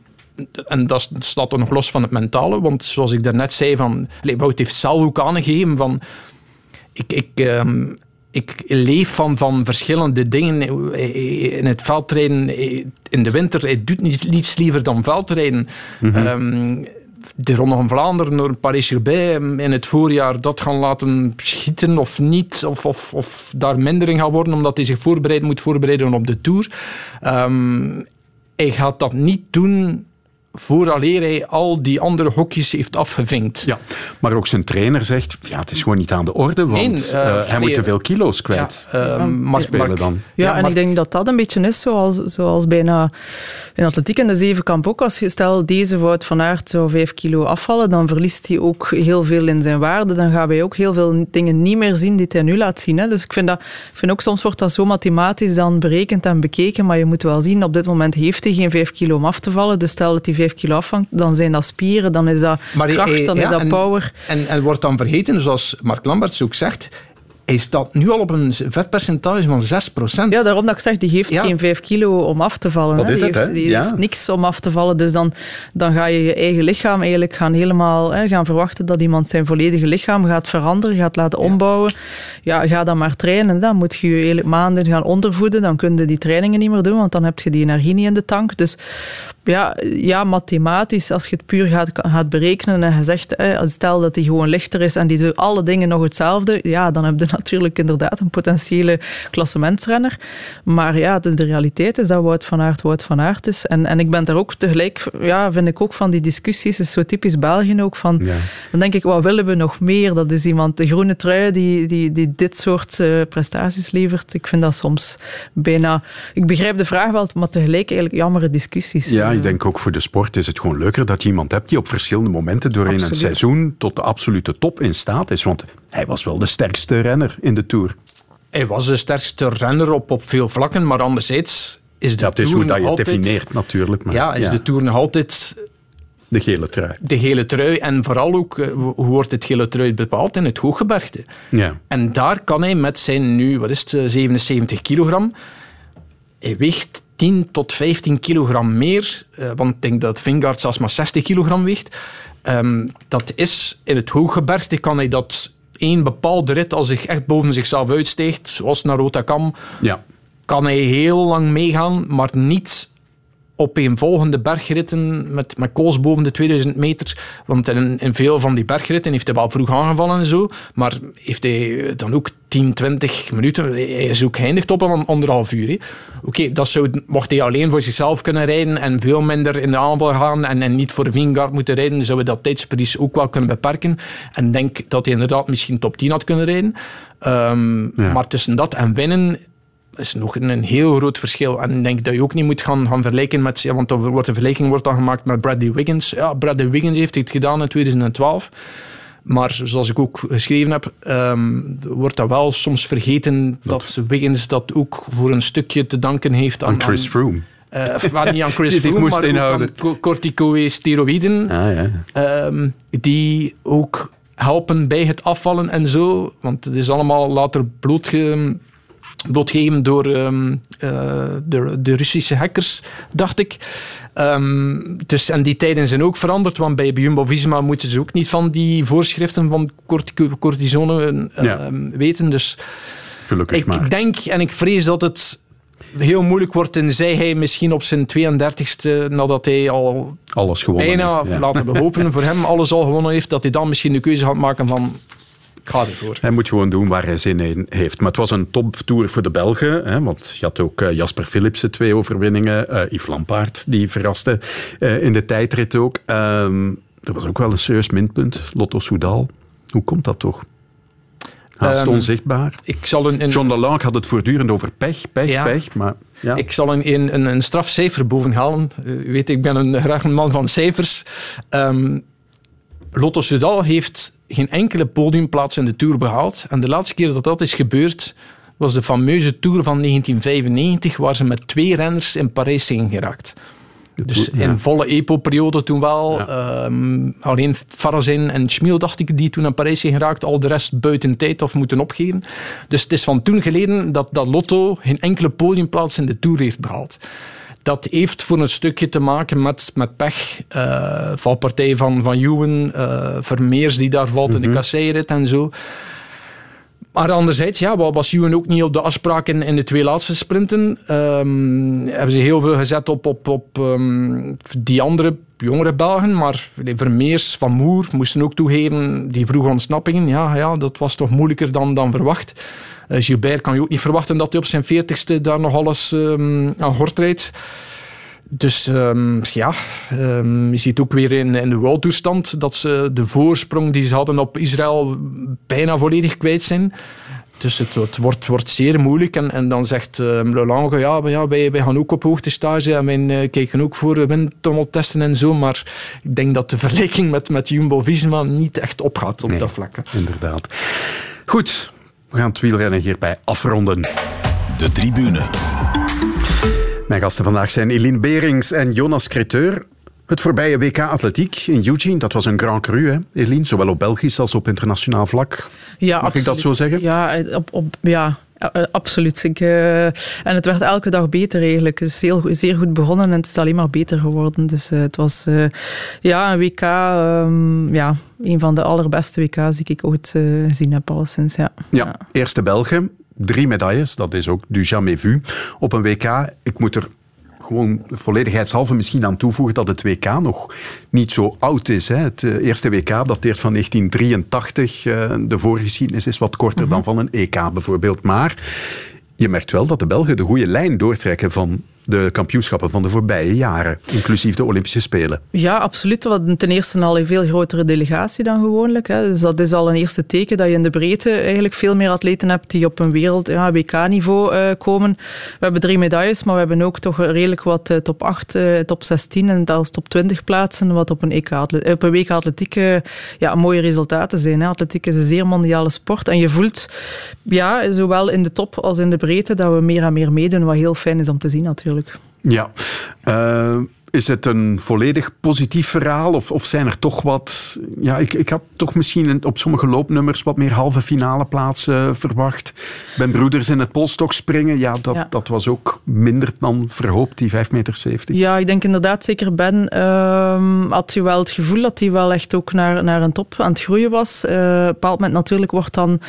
En dat staat er nog los van het mentale, want zoals ik daarnet zei, van, Wout heeft zelf ook aangegeven van... Ik, ik, um, ik leef van, van verschillende dingen in het veldrijden. In de winter, hij doet niets liever dan veldrijden. Mm -hmm. um, de Ronde van Vlaanderen door Paris-Roubaix in het voorjaar dat gaan laten schieten of niet, of, of, of daar minder in gaan worden omdat hij zich voorbereiden moet voorbereiden op de Tour. Um, hij gaat dat niet doen vooraleer hij al die andere hokjes heeft afgevinkt. Ja, maar ook zijn trainer zegt, ja, het is gewoon niet aan de orde, want nee, uh, uh, hij moet te veel kilo's kwijt. Ja, uh, maar, spelen dan. Ja, ja en maar... ik denk dat dat een beetje is zoals, zoals bijna in atletiek in de zevenkamp ook. Als je stel deze Wout van Aert zou vijf kilo afvallen, dan verliest hij ook heel veel in zijn waarde. Dan gaan wij ook heel veel dingen niet meer zien die hij nu laat zien. Hè. Dus ik vind, dat, ik vind ook soms wordt dat zo mathematisch dan berekend en bekeken, maar je moet wel zien, op dit moment heeft hij geen vijf kilo om af te vallen. Dus stel dat hij 5 kilo afvangt, dan zijn dat spieren, dan is dat maar kracht, dan ja, is dat en, power. En, en wordt dan vergeten, zoals Mark Lamberts ook zegt, hij staat nu al op een vetpercentage van 6%. Ja, daarom dat ik zeg, die heeft geen 5 kilo om af te vallen. Dat hè. is die het, heeft, die Ja. heeft niks om af te vallen. Dus dan, dan ga je je eigen lichaam eigenlijk gaan helemaal hè, gaan verwachten dat iemand zijn volledige lichaam gaat veranderen, gaat laten ombouwen. Ja, ga dan maar trainen. Dan moet je je eigenlijk maanden gaan ondervoeden. Dan kun je die trainingen niet meer doen, want dan heb je die energie niet in de tank. Dus ja, ja, mathematisch, als je het puur gaat, gaat berekenen en je zegt, stel dat die gewoon lichter is en die doet alle dingen nog hetzelfde, ja, dan heb je natuurlijk inderdaad een potentiële klassementsrenner. Maar ja, de realiteit is dat Wout van Aert Wout van Aert is. En, en ik ben daar ook tegelijk, ja, vind ik ook van die discussies, is zo typisch België ook, van, Ja. dan denk ik, wat willen we nog meer? Dat is iemand, de groene trui, die, die, die dit soort eh, prestaties levert. Ik vind dat soms bijna, ik begrijp de vraag wel, maar tegelijk eigenlijk jammere discussies. Ja, ik denk ook voor de sport is het gewoon leuker dat je iemand hebt die op verschillende momenten door in een seizoen tot de absolute top in staat is. Want hij was wel de sterkste renner in de Tour. Hij was de sterkste renner op, op veel vlakken, maar anderzijds is de Dat is Tour hoe dat je altijd, definieert natuurlijk. Maar, ja, is de Tour nog altijd de gele trui. de gele trui en vooral ook, eh, hoe wordt het gele trui bepaald? In het hooggebergte. Ja. En daar kan hij met zijn nu, wat is het, eh, 77 kilogram, hij weegt 10 tot 15 kilogram meer, eh, want ik denk dat Vingard zelfs maar 60 kilogram weegt. Ehm, dat is in het hooggebergte kan hij dat één bepaalde rit, als hij echt boven zichzelf uitsteegt, zoals naar Rotterdam, Ja. kan hij heel lang meegaan, maar niet op een volgende bergritten met, met koos boven de 2000 meter. Want in, in veel van die bergritten heeft hij wel vroeg aangevallen en zo, maar heeft hij dan ook 10, 20 minuten. Hij is ook geëindigd op een anderhalf uur. Oké, dat zou, mocht hij alleen voor zichzelf kunnen rijden en veel minder in de aanval gaan en, en niet voor Vingard moeten rijden, zouden we dat tijdsverlies ook wel kunnen beperken. En denk dat hij inderdaad misschien top 10 had kunnen rijden. Ehm, Maar tussen dat en winnen is nog een, een heel groot verschil. En ik denk dat je ook niet moet gaan, gaan vergelijken met... ja, Want er wordt een vergelijking wordt dan gemaakt met Bradley Wiggins. Ja, Bradley Wiggins heeft het gedaan in 2012. Maar zoals ik ook geschreven heb, ehm, wordt dat wel soms vergeten dat Wiggins dat ook voor een stukje te danken heeft aan... Aan Chris Froome. eh, of wel niet aan Chris Froome, moest maar inhouden. aan co- corticosteroïden. Ah, ja. Ehm, die ook helpen bij het afvallen en zo. Want het is allemaal later blootge, blootgegeven door ehm, eh, de, de Russische hackers, dacht ik. Ehm, dus, en die tijden zijn ook veranderd, want bij Jumbo-Visma moeten ze ook niet van die voorschriften van cortisone eh, Ja. ehm, weten. Dus Gelukkig ik maar. denk en ik vrees dat het heel moeilijk wordt tenzij hij misschien op zijn 32e, nadat hij al Alles gewonnen bijna, heeft, ja. laten we hopen, voor hem alles al gewonnen heeft, dat hij dan misschien de keuze gaat maken van ga ervoor. Hij moet gewoon doen waar hij zin in heeft. Maar het was een toptour voor de Belgen. Hè, want je had ook eh, Jasper Philipsen, twee overwinningen. eh Yves Lampaard, die verraste eh, in de tijdrit ook. Ehm, er was ook wel een serieus minpunt. Lotto Soudal. Hoe komt dat toch? Haast Ehm, onzichtbaar. Ik zal een, een, John Delange had het voortdurend over pech, pech, Ja. pech. Maar ja. Ik zal een, een, een, een strafcijfer boven halen. U weet, ik ben een, graag een man van cijfers. Ehm Lotto Soudal heeft geen enkele podiumplaats in de Tour behaald. En de laatste keer dat dat is gebeurd, was de fameuze Tour van 1995, waar ze met twee renners in Parijs zijn geraakt. Dus in volle EPO-periode toen wel. Ehm, alleen Farazin en Schmiel, dacht ik, die toen aan Parijs zijn geraakt. Al de rest buiten tijd of moeten opgeven. Dus het is van toen geleden dat, dat Lotto geen enkele podiumplaats in de Tour heeft behaald. Dat heeft voor een stukje te maken met, met pech. Uh, valpartij van, van Juwen, uh, Vermeers die daar valt in de kasseirit en zo. Maar anderzijds, ja, was Juwen ook niet op de afspraak in, in de twee laatste sprinten. Um, hebben ze heel veel gezet op, op, op um, die andere jongere Belgen. Maar Vermeers, Van Moer moesten ook toegeven, die vroege ontsnappingen. Ja, ja, dat was toch moeilijker dan, dan verwacht. Uh, Gilbert kan je ook niet verwachten dat hij op zijn veertigste daar nog alles um, aan gort rijdt. Dus um, ja, um, je ziet ook weer in, in de woudtoestand dat ze de voorsprong die ze hadden op Israël bijna volledig kwijt zijn. Dus het, het wordt, wordt, zeer moeilijk. En, en dan zegt um, Lelange, ja, ja wij, wij gaan ook op hoogtestage en wij uh, kijken ook voor windtunneltesten en zo. Maar ik denk dat de vergelijking met, met Jumbo-Visma niet echt opgaat op nee, dat vlak. Inderdaad. Goed, we gaan het wielrennen hierbij afronden. De tribune. Mijn gasten vandaag zijn Eline Berings en Jonas Creteur. Het voorbije WK Atletiek in Eugene, dat was een grand cru, hè, Eline? Zowel op Belgisch als op internationaal vlak. Ja, Mag absoluut. ik dat zo zeggen? Ja, op, op, ja absoluut. Ik, uh, en het werd elke dag beter eigenlijk. Het is heel, zeer goed begonnen en het is alleen maar beter geworden. Dus uh, het was uh, ja, een WK, um, ja, een van de allerbeste WK's die ik ooit gezien heb, alleszins. Ja. Ja, ja. eerste Belgen, drie medailles, dat is ook du jamais vu. Op een WK, ik moet er gewoon volledigheidshalve misschien aan toevoegen dat het WK nog niet zo oud is. Hè. Het eerste WK dateert van 1983. De voorgeschiedenis is wat korter mm -hmm. dan van een EK bijvoorbeeld. Maar je merkt wel dat de Belgen de goede lijn doortrekken van de kampioenschappen van de voorbije jaren, inclusief de Olympische Spelen. Ja, absoluut. We ten eerste al een veel grotere delegatie dan gewoonlijk. Hè. Dus dat is al een eerste teken dat je in de breedte eigenlijk veel meer atleten hebt die op een wereld, ja, WK-niveau uh, komen. We hebben drie medailles, maar we hebben ook toch redelijk wat uh, top 8, uh, top 16 en zelfs top 20 plaatsen, wat op een, EK op een WK atletiek ja, mooie resultaten zijn. Atletiek is een zeer mondiale sport en je voelt, ja, zowel in de top als in de breedte, dat we meer en meer meedoen, wat heel fijn is om te zien natuurlijk. Ja. Uh, is het een volledig positief verhaal of, of zijn er toch wat... Ja, ik, ik had toch misschien op sommige loopnummers wat meer halve finale plaatsen verwacht. Ben Broeders in het polstok springen, ja dat, Ja. dat was ook minder dan verhoopt, die 5,70 meter. Ja, ik denk inderdaad, zeker Ben, ehm, had je wel het gevoel dat hij wel echt ook naar, naar een top aan het groeien was. Eh, op een bepaald moment natuurlijk wordt dan,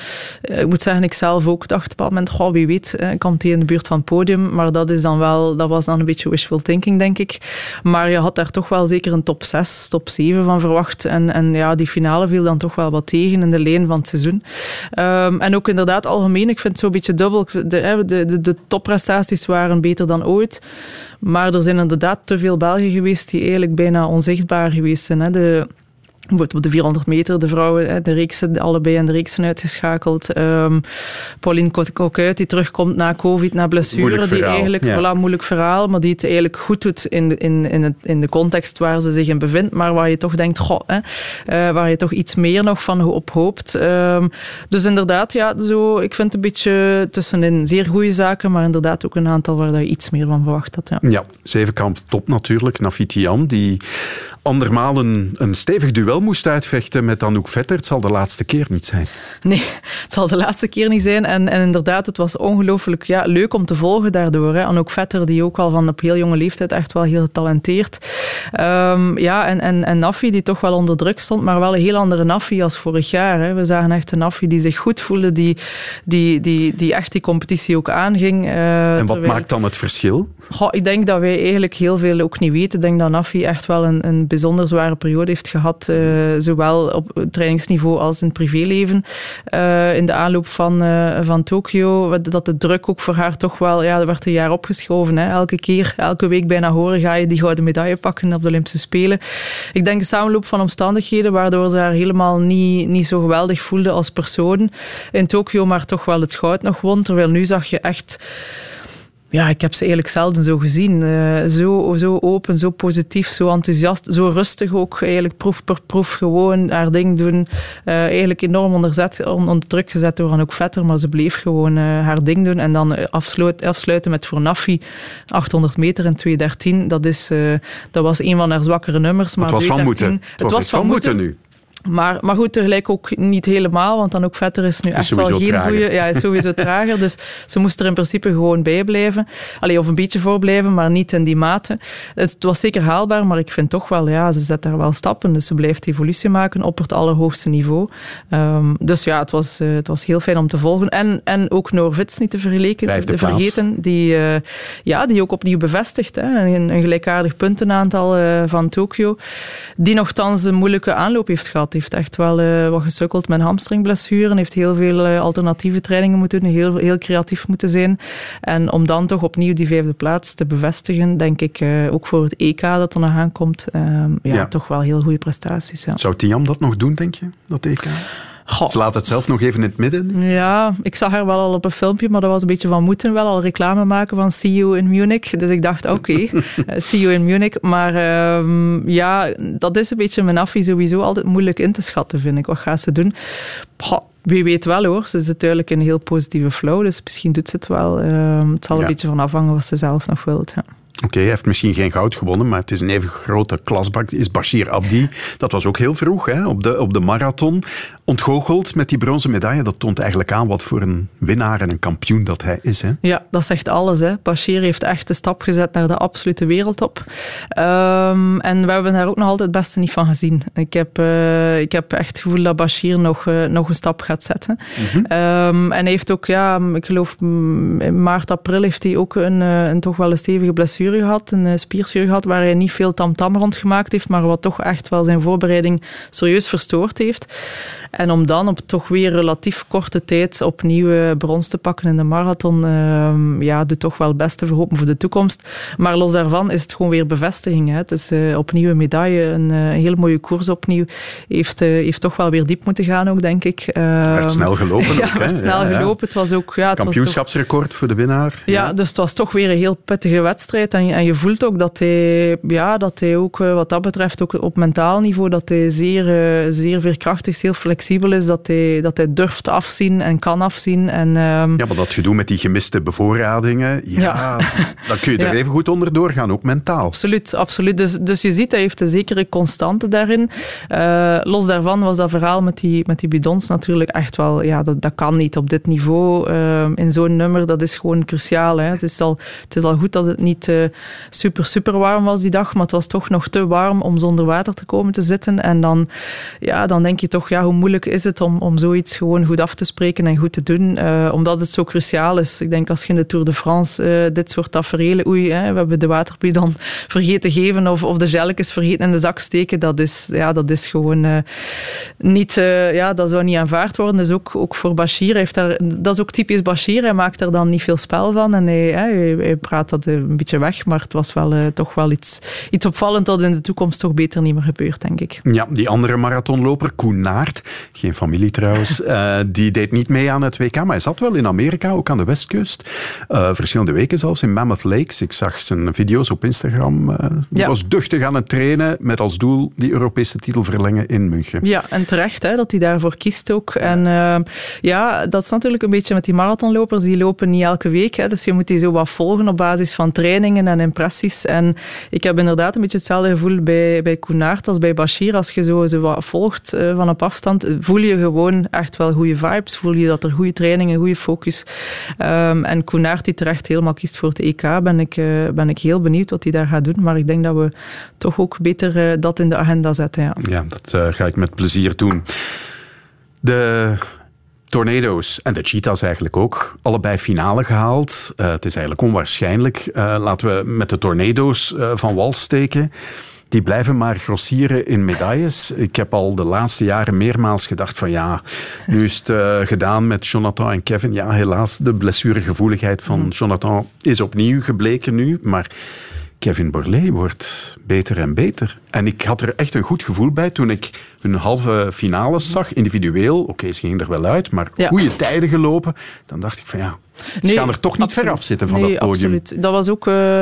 eh, ik moet zeggen, ik zelf ook dacht, op een bepaald moment, goh, wie weet, eh, komt hij in de buurt van het podium. Maar dat, is dan wel, dat was dan een beetje wishful thinking, denk ik. Maar je had daar toch wel zeker een top 6, top 7 van verwacht. En, en ja, die finale viel dan toch wel wat tegen in de lijn van het seizoen. Um, en ook inderdaad algemeen, ik vind het zo'n beetje dubbel. De, de, de, de topprestaties waren beter dan ooit. Maar er zijn inderdaad te veel Belgen geweest die eigenlijk bijna onzichtbaar geweest zijn. Hè. De, Bijvoorbeeld op de 400 meter, de vrouwen, de reeksen, allebei in de reeksen uitgeschakeld. Um, Pauline Coquuit, die terugkomt na covid, na blessure. Die eigenlijk, ja. voilà, moeilijk verhaal, maar die het eigenlijk goed doet in, in, in, het, in de context waar ze zich in bevindt. Maar waar je toch denkt, goh, hè, uh, waar je toch iets meer nog van op hoopt. Um, dus inderdaad, ja, zo, ik vind het een beetje tussenin zeer goede zaken, maar inderdaad ook een aantal waar je iets meer van verwacht had. Ja, ja zevenkamp top natuurlijk. Nafitian, die andermaal een, een stevig duel moest uitvechten met Anouk Vetter. Het zal de laatste keer niet zijn. Nee, het zal de laatste keer niet zijn. En, en inderdaad, het was ongelooflijk ja, leuk om te volgen daardoor. Hè. Anouk Vetter, die ook al van op heel jonge leeftijd echt wel heel getalenteerd. Um, ja, en, en, en Nafi, die toch wel onder druk stond, maar wel een heel andere Nafi als vorig jaar. Hè. We zagen echt een Nafi die zich goed voelde, die, die, die, die echt die competitie ook aanging. Uh, en wat terwijl... maakt dan het verschil? Goh, ik denk dat wij eigenlijk heel veel ook niet weten. Ik denk dat Nafi echt wel een, een bijzonder zware periode heeft gehad, uh, zowel op trainingsniveau als in het privéleven. Uh, in de aanloop van, uh, van Tokio, dat de druk ook voor haar toch wel, ja, er werd een jaar opgeschoven. Hè. Elke keer, elke week bijna horen, ga je die gouden medaille pakken op de Olympische Spelen. Ik denk een samenloop van omstandigheden, waardoor ze haar helemaal niet, niet zo geweldig voelde als persoon in Tokio, maar toch wel het goud nog won. Terwijl nu zag je echt ja, ik heb ze eigenlijk zelden zo gezien. Uh, zo, zo open, zo positief, zo enthousiast, zo rustig ook. Eigenlijk proef per proef gewoon haar ding doen. Uh, eigenlijk enorm onderzet, onder druk gezet door ook Vetter, maar ze bleef gewoon uh, haar ding doen. En dan afsluit, afsluiten met voor Nafi 800 meter in 2.13. Dat, is, dat was een van haar zwakkere nummers. Maar het was van moeten. Het, het was, van moeten nu. Maar, maar goed, tegelijk ook niet helemaal, want dan ook Vetter is nu echt wel geen goede... Ja, is sowieso trager. Dus ze moest er in principe gewoon bij blijven. Allee, of een beetje voor blijven, maar niet in die mate. Het was zeker haalbaar, maar ik vind toch wel, ja, ze zet daar wel stappen. Dus ze blijft evolutie maken op het allerhoogste niveau. Um, dus ja, het was, uh, het was heel fijn om te volgen. En, en ook Norvits niet te, verleken, te vergeten, die, uh, ja, die ook opnieuw bevestigt. Hè, een, een gelijkaardig puntenaantal uh, van Tokio. Die nogthans een moeilijke aanloop heeft gehad heeft echt wel uh, wat gesukkeld met hamstringblessuren. Heeft heel veel uh, alternatieve trainingen moeten doen. Heel, heel creatief moeten zijn. En om dan toch opnieuw die vijfde plaats te bevestigen, denk ik uh, ook voor het EK dat er nog aankomt, ja, ja, toch wel heel goede prestaties. Ja. Zou Tiam dat nog doen, denk je, dat EK? Goh. Ze laat het zelf nog even in het midden. Ja, ik zag haar wel al op een filmpje, maar dat was een beetje van moeten wel al reclame maken van See You in Munich. Dus ik dacht, oké, okay, See You in Munich. Maar um, ja, dat is een beetje mijn affie sowieso altijd moeilijk in te schatten, vind ik. Wat gaat ze doen? Goh, wie weet wel hoor. Ze zit duidelijk in een heel positieve flow, dus misschien doet ze het wel. Uh, het zal een beetje van afhangen wat ze zelf nog wilt. Ja. Oké, hij heeft misschien geen goud gewonnen, maar het is een even grote klasbak. Is Bashir Abdi. Dat was ook heel vroeg hè, op, de, op de marathon. Ontgoocheld met die bronzen medaille. Dat toont eigenlijk aan wat voor een winnaar en een kampioen dat hij is. Hè? Ja, dat zegt alles. Hè. Bashir heeft echt de stap gezet naar de absolute wereldtop. Um, en we hebben daar ook nog altijd het beste niet van gezien. Ik heb, uh, ik heb echt het gevoel dat Bashir nog, uh, nog een stap gaat zetten. Mm -hmm. um, en hij heeft ook, ja, ik geloof in maart, april heeft hij ook een, uh, een toch wel een stevige blessure gehad, een eh, spierzuur gehad, waar hij niet veel tamtam rond gemaakt heeft, maar wat toch echt wel zijn voorbereiding serieus verstoord heeft. En om dan op toch weer relatief korte tijd opnieuw brons te pakken in de marathon, uh, ja, de toch wel het beste verhopen voor de toekomst. Maar los daarvan is het gewoon weer bevestiging. Hè. Het is uh, opnieuw een medaille, een, uh, hele mooie koers opnieuw. Heeft, heeft toch wel weer diep moeten gaan ook, denk ik. werd snel gelopen ja, ook, werd snel ja, gelopen. Het was ook... Ja, het Kampioenschapsrecord toch... voor de winnaar. Ja, dus het was toch weer een heel pittige wedstrijd. En, en je voelt ook dat hij, ja, dat hij ook wat dat betreft ook op mentaal niveau, dat hij zeer, zeer veerkrachtig, heel flexibel is dat hij, dat hij durft afzien en kan afzien. En, um... Ja, maar dat gedoe met die gemiste bevoorradingen, ja, ja. dan kun je er ja. even goed onder doorgaan, ook mentaal. Absoluut, absoluut. Dus, dus je ziet, hij heeft een zekere constante daarin. Uh, los daarvan was dat verhaal met die, met die bidons natuurlijk echt wel, ja, dat, dat kan niet op dit niveau. Uh, in zo'n nummer, dat is gewoon cruciaal. Hè. Het, is al, het is al goed dat het niet uh, super, super warm was die dag, maar het was toch nog te warm om zonder water te komen te zitten. En dan, ja, dan denk je toch, ja, hoe moeilijk is het om, om zoiets gewoon goed af te spreken en goed te doen, uh, omdat het zo cruciaal is. Ik denk als je in de Tour de France uh, dit soort tafereelen, oei, hè, we hebben de waterbidon vergeten geven of, of de gelletjes vergeten in de zak steken, dat is, ja, dat is gewoon uh, niet, ja, dat zou niet aanvaard worden. Dus ook, ook voor Bashir, heeft daar, dat is ook typisch Bashir, hij maakt er dan niet veel spel van en hij praat dat een beetje weg, maar het was wel toch wel iets, iets opvallend dat in de toekomst toch beter niet meer gebeurt, denk ik. Ja, die andere marathonloper, Koen Naert, geen familie trouwens. Uh, die deed niet mee aan het WK, maar hij zat wel in Amerika, ook aan de westkust. Uh, verschillende weken zelfs in Mammoth Lakes. Ik zag zijn video's op Instagram. Uh, ja. was duchtig aan het trainen met als doel die Europese titel verlengen in München. Ja, en terecht hè, dat hij daarvoor kiest ook. En ja, dat is natuurlijk een beetje met die marathonlopers. Die lopen niet elke week, hè, dus je moet die zo wat volgen op basis van trainingen en impressies. En ik heb inderdaad een beetje hetzelfde gevoel bij, bij Koenaert als bij Bashir. Als je zo, zo wat volgt van op afstand, voel je gewoon echt wel goede vibes. Voel je dat er goede trainingen, goede focus. Um, en Koenaert die terecht helemaal kiest voor het EK, ben ik, uh, ben ik heel benieuwd wat hij daar gaat doen. Maar ik denk dat we toch ook beter uh, dat in de agenda zetten. Ja, ja dat uh, ga ik met plezier doen. De Tornado's en de Cheetahs eigenlijk ook. Allebei finale gehaald. Het is eigenlijk onwaarschijnlijk. Laten we met de Tornado's van wal steken die blijven maar grossieren in medailles. Ik heb al de laatste jaren meermaals gedacht van ja, nu is het uh, gedaan met Jonathan en Kevin. Ja, helaas, de blessuregevoeligheid van Jonathan is opnieuw gebleken nu. Maar Kevin Borlée wordt beter en beter. En ik had er echt een goed gevoel bij toen ik hun halve finales zag, individueel. Oké, ze gingen er wel uit, maar Ja. goede tijden gelopen. Dan dacht ik van ja, ze gaan er toch niet ver af zitten van nee, dat podium. Absoluut. Dat was ook eh,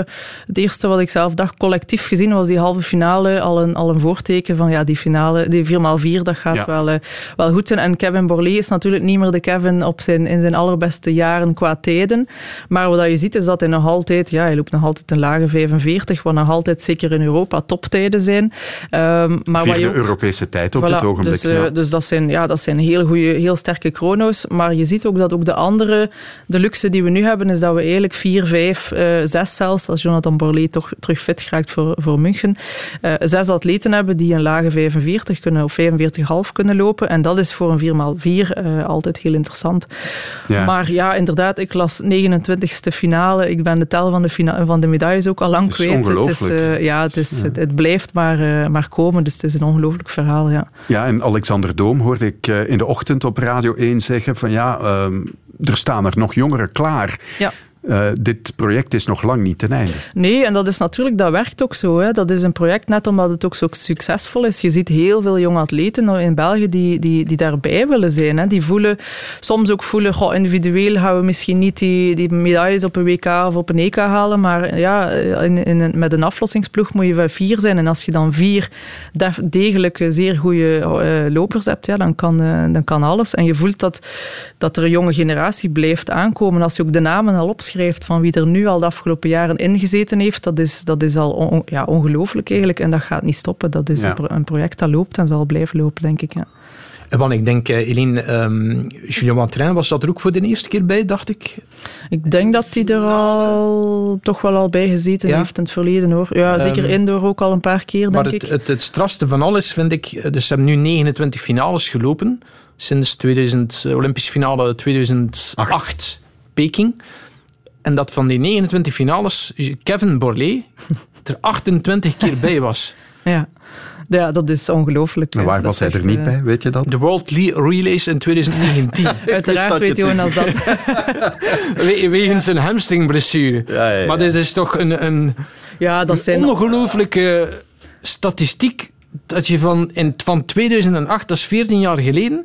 het eerste wat ik zelf dacht. Collectief gezien was die halve finale al een, al een voorteken van ja, die finale, die 4x4, dat gaat Ja. wel, eh, wel goed zijn. En Kevin Borlée is natuurlijk niet meer de Kevin op zijn, in zijn allerbeste jaren qua tijden. Maar wat je ziet is dat hij nog altijd, ja, hij loopt nog altijd een lage 45, wat nog altijd zeker in Europa toptijden zijn. Maar je Vierde ook- Europese tijd op Voilà, dit ogenblik. Dus, eh, ja. dus dat zijn, ja, dat zijn heel, goede, heel sterke chrono's. Maar je ziet ook dat ook de andere, de luxe die we nu hebben, is dat we eigenlijk vier, vijf, eh, zes zelfs, als Jonathan Borlée toch terug fit geraakt voor, voor München, eh, zes atleten hebben die een lage 45 kunnen, of 45,5 kunnen lopen. En dat is voor een 4x4 eh, altijd heel interessant. Ja. Maar ja, inderdaad, ik las 29ste finale. Ik ben de tel van de, van de medailles ook al lang Het is kwijt. ongelooflijk. eh, ja, het, is, Ja. Het, het blijft maar, eh, maar komen. Dus het is een ongelooflijk verhaal, ja. Ja, en Alexander Doom hoorde ik eh, in de ochtend op Radio 1 zeggen van ja, ehm, er staan er nog jongeren klaar. Ja. Eh, dit project is nog lang niet ten einde. Nee, en dat is natuurlijk, dat werkt ook zo. Hè. Dat is een project net omdat het ook zo succesvol is. Je ziet heel veel jonge atleten in België die, die, die daarbij willen zijn. Hè. Die voelen, soms ook voelen, individueel gaan we misschien niet die, die medailles op een WK of op een EK halen, maar ja, in, in, met een aflossingsploeg moet je wel vier zijn. En als je dan vier degelijke, zeer goede eh, lopers hebt, ja, dan, kan, eh, dan kan alles. En je voelt dat, dat er een jonge generatie blijft aankomen. Als je ook de namen al opschrijft van wie er nu al de afgelopen jaren ingezeten heeft, dat is, dat is al on- ja, ongelooflijk eigenlijk. En dat gaat niet stoppen. Dat is Ja. een, pro- een project dat loopt en zal blijven lopen, denk ik. Ja. En Want ik denk, eh, Eline, ehm Julien Wantrein was dat er ook voor de eerste keer bij, dacht ik. Ik denk dat hij er al toch wel al bij gezeten Ja? heeft in het verleden hoor. Ja, zeker Ehm, indoor ook al een paar keer, denk Maar het, ik. het, het strafste van alles vind ik, eh, dus ze hebben nu 29 finales gelopen sinds 2000, eh, Olympische finale 2008 Peking. En dat van die 29 finales Kevin Borlée er 28 keer bij was. Ja. ja, dat is ongelooflijk. Maar waar was hij er niet eh, bij, weet je dat? De World Relays in 2019. Uiteraard weet Jonas dat. We- Wegens een hamstringblessure. Maar dit is toch een, een, Ja, dat zijn... ongelooflijke statistiek dat je van, in, van 2008, dat is 14 jaar geleden,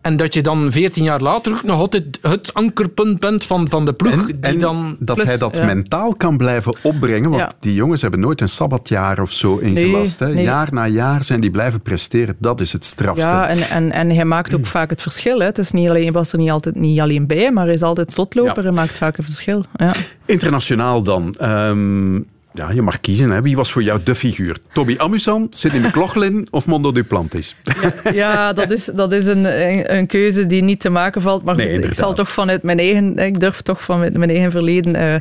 en dat je dan 14 jaar later ook nog altijd het ankerpunt bent van, van de ploeg. die En dan, dat Plus, hij dat ja. mentaal kan blijven opbrengen, want Ja. die jongens hebben nooit een sabbatjaar of zo ingelast. hè. nee. Jaar na jaar zijn die blijven presteren. Dat is het strafste. Ja, en, en, en hij maakt ook vaak het verschil. Hè. Het is niet alleen, hij was er niet, altijd, niet alleen bij, maar hij is altijd slotloper Ja. en maakt vaak een verschil. Ja. Internationaal dan. Ehm, ja, je mag kiezen. Hè. Wie was voor jou de figuur? Toby Amusan, Sidney McLaughlin of Mondo Duplantis? Ja, dat is, dat is een, een, een keuze die niet te maken valt. Maar Nee, ik zal toch vanuit mijn eigen... Ik durf toch van mijn eigen verleden... eh,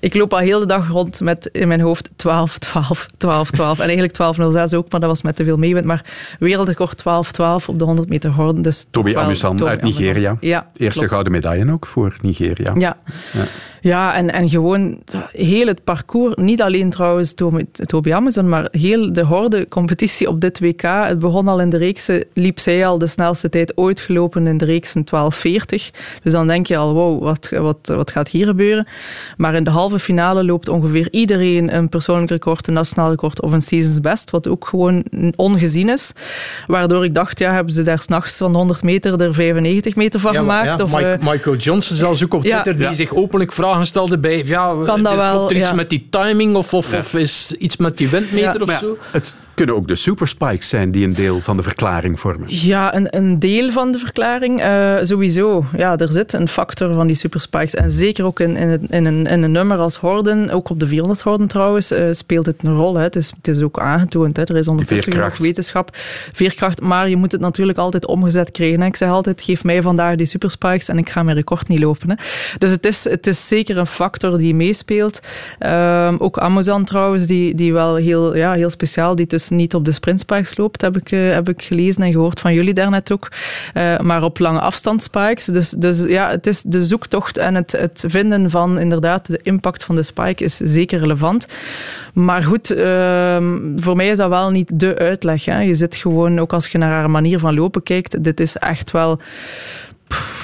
ik loop al heel de dag rond met in mijn hoofd 12, 12, 12, 12. En eigenlijk 1206 ook, maar dat was met te veel meewind. Maar wereldrecord 12, 12 op de 100 meter horden. Dus Toby Amusan uit Amusan. Nigeria. Ja, Eerste klopt. gouden medaille ook voor Nigeria. Ja. Ja. Ja, en, en gewoon heel het parcours, niet alleen trouwens Toby, Amuson, maar heel de horde-competitie op dit WK. Het begon al in de reeksen, liep zij al de snelste tijd ooit gelopen in de reeksen 12.40. Dus dan denk je al, wow, wat, wat, wat gaat hier gebeuren? Maar in de halve finale loopt ongeveer iedereen een persoonlijk record, een nationaal record of een seasons best, wat ook gewoon ongezien is. Waardoor ik dacht, ja, hebben ze daar s'nachts van 100 meter er 95 meter van Ja, gemaakt? ja, of, Mike- eh, Michael Johnson zelfs ook op Ja. Twitter, die Ja. zich openlijk vragen stelde bij, ja, Kan dat er- wel, komt er iets ja. met die timing of, of, Ja. of is iets met die windmeter of ja, zo? het kunnen ook de superspikes zijn die een deel van de verklaring vormen. Ja, een, een deel van de verklaring. eh, sowieso. Ja, er zit een factor van die superspikes. En zeker ook in, in, het- in, een, in een nummer als Horden, ook op de 400 Horden trouwens, eh, speelt het een rol. Hè. Het, is, het is ook aangetoond. Hè. Er is ondertussen genoeg wetenschap. Veerkracht, maar je moet het natuurlijk altijd omgezet krijgen. Hè. Ik zeg altijd, geef mij vandaag die superspikes en ik ga mijn record niet lopen. Hè. Dus het is, het is zeker een factor die meespeelt. Ehm, ook Amazon trouwens, die, die wel heel, ja, heel speciaal, die dus niet op de sprintspikes loopt, heb ik, eh, heb ik gelezen en gehoord van jullie daarnet ook. Eh, maar op lange afstandsspikes. Dus, dus ja, het is de zoektocht en het, het vinden van inderdaad de impact van de spike is zeker relevant. Maar goed, ehm, voor mij is dat wel niet de uitleg. Hè. Je zit gewoon, ook als je naar haar manier van lopen kijkt, dit is echt wel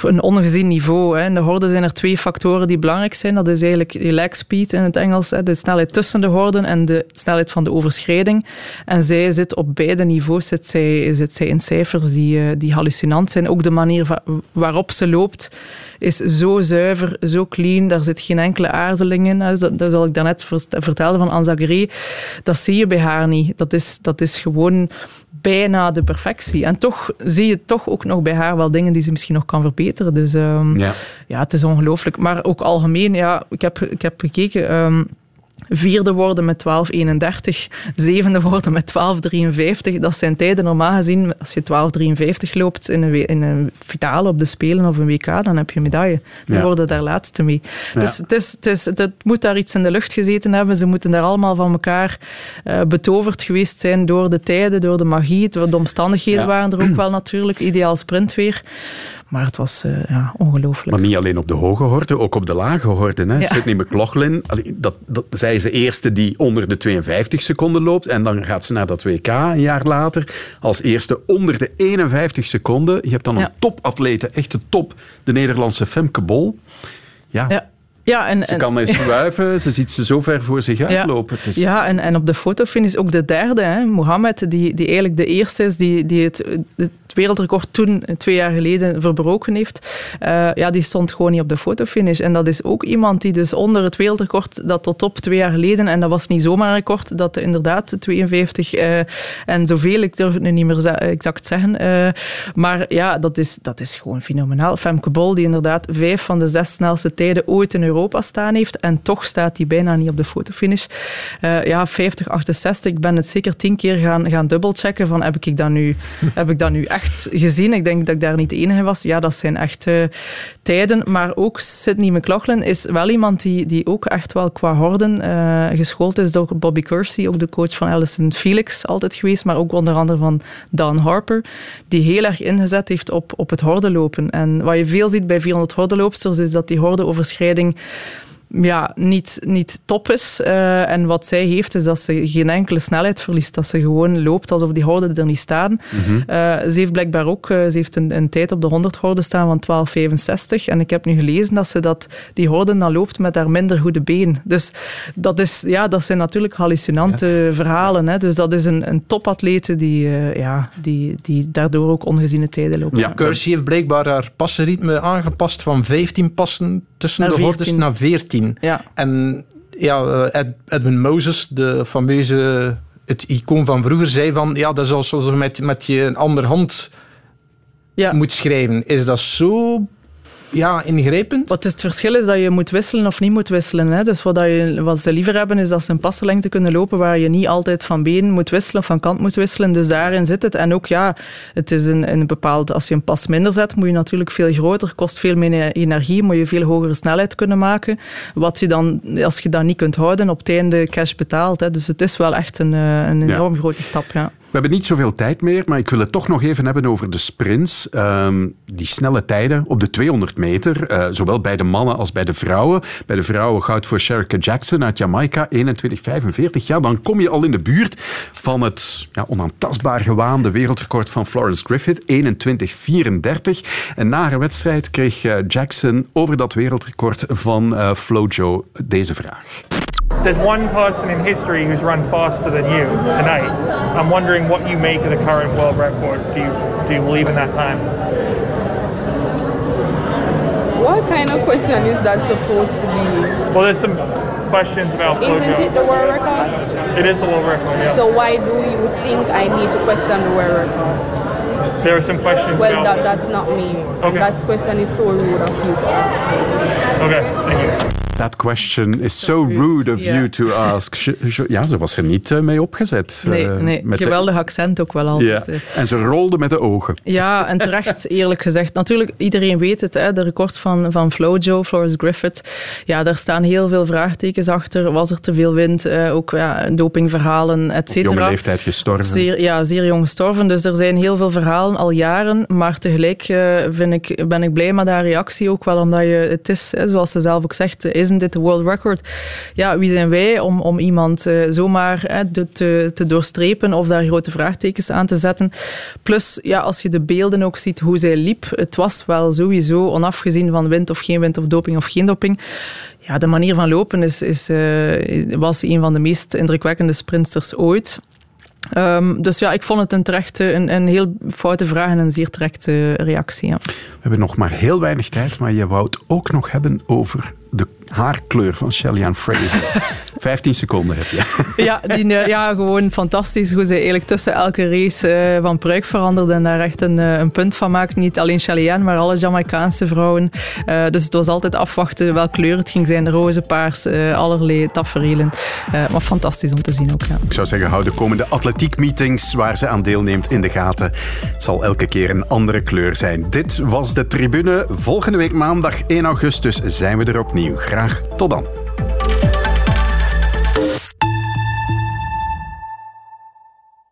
een ongezien niveau. Hè. In de horde zijn er twee factoren die belangrijk zijn. Dat is eigenlijk je leg speed in het Engels, hè, de snelheid tussen de horden en de snelheid van de overschrijding. En zij zit op beide niveaus zit zij, zit zij in cijfers die, uh, die hallucinant zijn. Ook de manier waarop ze loopt is zo zuiver, zo clean. Daar zit geen enkele aarzeling in. Dat, dat zal ik daarnet vertelde van Anzagri. Dat zie je bij haar niet. Dat is, dat is gewoon bijna de perfectie. En toch zie je toch ook nog bij haar wel dingen die ze misschien nog kan verbeteren. Dus um, ja. ja, het is ongelooflijk. Maar ook algemeen, ja, ik heb, ik heb gekeken... Um, Vierde worden met 12.31, zevende worden met 12.53. Dat zijn tijden normaal gezien, als je 12.53 loopt in een, in een finale op de Spelen of een WK, dan heb je een medaille. Dan ja. worden daar laatste mee. Ja. Dus het, is, het, is, het moet daar iets in de lucht gezeten hebben. Ze moeten daar allemaal van elkaar uh, betoverd geweest zijn door de tijden, door de magie. De omstandigheden ja. waren er ook wel natuurlijk. Ideaal sprintweer. Maar het was uh, ja, ongelooflijk. Maar niet alleen op de hoge horde, ook op de lage horde. Hè. Ja. Sydney McLaughlin, dat, dat, zij is de eerste die onder de 52 seconden loopt. En dan gaat ze naar dat WK een jaar later. Als eerste onder de 51 seconden. Je hebt dan ja. een topatlete, echte top, de Nederlandse Femke Bol. ja. ja. Ja, en, ze kan eens wuiven, ze ziet ze zo ver voor zich uitlopen. Ja, ja en, en op de fotofinish ook de derde, hè, Mohammed, die, die eigenlijk de eerste is die, die het, het wereldrecord toen, twee jaar geleden, verbroken heeft. Uh, ja, die stond gewoon niet op de fotofinish. En dat is ook iemand die dus onder het wereldrecord dat tot op twee jaar geleden, en dat was niet zomaar een record, dat inderdaad 52 uh, en zoveel, ik durf het nu niet meer exact zeggen. Maar ja, dat is, dat is gewoon fenomenaal. Femke Bol, die inderdaad vijf van de zes snelste tijden ooit in Europa staan heeft, en toch staat hij bijna niet op de fotofinish. ja, 50, 68, ik ben het zeker tien keer gaan, gaan dubbelchecken van heb ik dat nu, heb ik dat nu echt gezien. Ik denk dat ik daar niet de enige was. Ja, dat zijn echt tijden. Maar ook Sydney McLaughlin is wel iemand die, die ook echt wel qua horden uh, geschoold is door Bobby Kersey, ook de coach van Alison Felix altijd geweest, maar ook onder andere van Dan Harper, die heel erg ingezet heeft op, op het hordenlopen. En wat je veel ziet bij 400 hordenloopsters is dat die hordeoverschrijding ja, niet, niet top is. Uh, en wat zij heeft, is dat ze geen enkele snelheid verliest. Dat ze gewoon loopt alsof die horden er niet staan. Mm -hmm. uh, ze heeft blijkbaar ook uh, ze heeft een, een, tijd op de 100 horden staan van 12,65. En ik heb nu gelezen dat ze dat, die horden dan loopt met haar minder goede been. Dus dat, is, ja, dat zijn natuurlijk hallucinante ja. verhalen. Hè. Dus dat is een, een topatlete die, ja, die, die daardoor ook ongeziene tijden loopt. Ja, heeft blijkbaar haar passenritme aangepast van 15 passen tussen naar de 14. hordes naar 14. Ja. En ja, Ed, Edwin Moses, de fameuze, het icoon van vroeger, zei van ja, dat is alsof je met, met je andere hand ja. moet schrijven. Is dat zo ja, ingrijpend. Wat is het verschil is dat je moet wisselen of niet moet wisselen. Hè? Dus wat, je, wat ze liever hebben is dat ze een passenlengte kunnen lopen waar je niet altijd van been moet wisselen of van kant moet wisselen. Dus daarin zit het. En ook ja, het is een, een bepaald, als je een pas minder zet, moet je natuurlijk veel groter, kost veel meer energie, moet je veel hogere snelheid kunnen maken. Wat je dan, als je dat niet kunt houden, op het einde cash betaalt. Hè? Dus het is wel echt een, een enorm ja. grote stap. Ja. We hebben niet zoveel tijd meer, maar ik wil het toch nog even hebben over de sprints. Um, die snelle tijden op de 200 meter, uh, zowel bij de mannen als bij de vrouwen. Bij de vrouwen goud voor Sherika Jackson uit Jamaica, 21.45. Ja, dan kom je al in de buurt van het ja, onaantastbaar gewaande wereldrecord van Florence Griffith, 21.34. En na haar wedstrijd kreeg uh, Jackson over dat wereldrecord van uh, Flojo deze vraag. There's one person in history who's run faster than you tonight. I'm wondering what you make of the current world record. Do you do you believe in that time? What kind of question is that supposed to be? Well, there's some questions about. Isn't it the world record? It is the world record. Yeah. So why do you think I need to question the world record? There are some questions. Well, about... that, that's not me. Okay. That question is so rude of you to ask. Okay, thank you. That question is so rude of you to ask. Ja, ze was er niet uh, mee opgezet. Nee, nee. met geweldig de... accent ook wel altijd. Ja. En ze rolde met de ogen. Ja, en terecht, eerlijk gezegd. Natuurlijk, iedereen weet het, hè, de record van, van Flojo, Florence Griffith. Ja, daar staan heel veel vraagtekens achter. Was er te veel wind? Uh, ook ja, dopingverhalen, et cetera. jonge leeftijd gestorven. Zeer, ja, zeer jong gestorven. Dus er zijn heel veel verhalen al jaren. Maar tegelijk uh, vind ik, ben ik blij met haar reactie ook wel. Omdat je, het is, zoals ze zelf ook zegt, is isn't it the world record? Ja, wie zijn wij om, om iemand uh, zomaar te, te doorstrepen of daar grote vraagtekens aan te zetten? Plus, ja, als je de beelden ook ziet hoe zij liep, het was wel sowieso, onafgezien van wind of geen wind of doping of geen doping, ja, de manier van lopen is, is, uh, was een van de meest indrukwekkende sprinters ooit. Um, dus ja, ik vond het een, terechte, een, een heel foute vraag en een zeer terechte reactie. Ja. We hebben nog maar heel weinig tijd, maar je wou het ook nog hebben over de haarkleur van Shelly Fraser. 15 seconden heb je. Ja, die, ja, gewoon fantastisch hoe ze eigenlijk tussen elke race uh, van pruik veranderde en daar echt een, uh, een punt van maakte. Niet alleen Shelly Ann, maar alle Jamaicaanse vrouwen. Uh, dus het was altijd afwachten welke kleur het ging zijn. Roze, paars, allerlei tafereelen. maar fantastisch om te zien ook. Ja. Ik zou zeggen, hou de komende atletiekmeetings waar ze aan deelneemt in de gaten. Het zal elke keer een andere kleur zijn. Dit was de tribune. Volgende week maandag 1 augustus zijn we er Graag tot dan.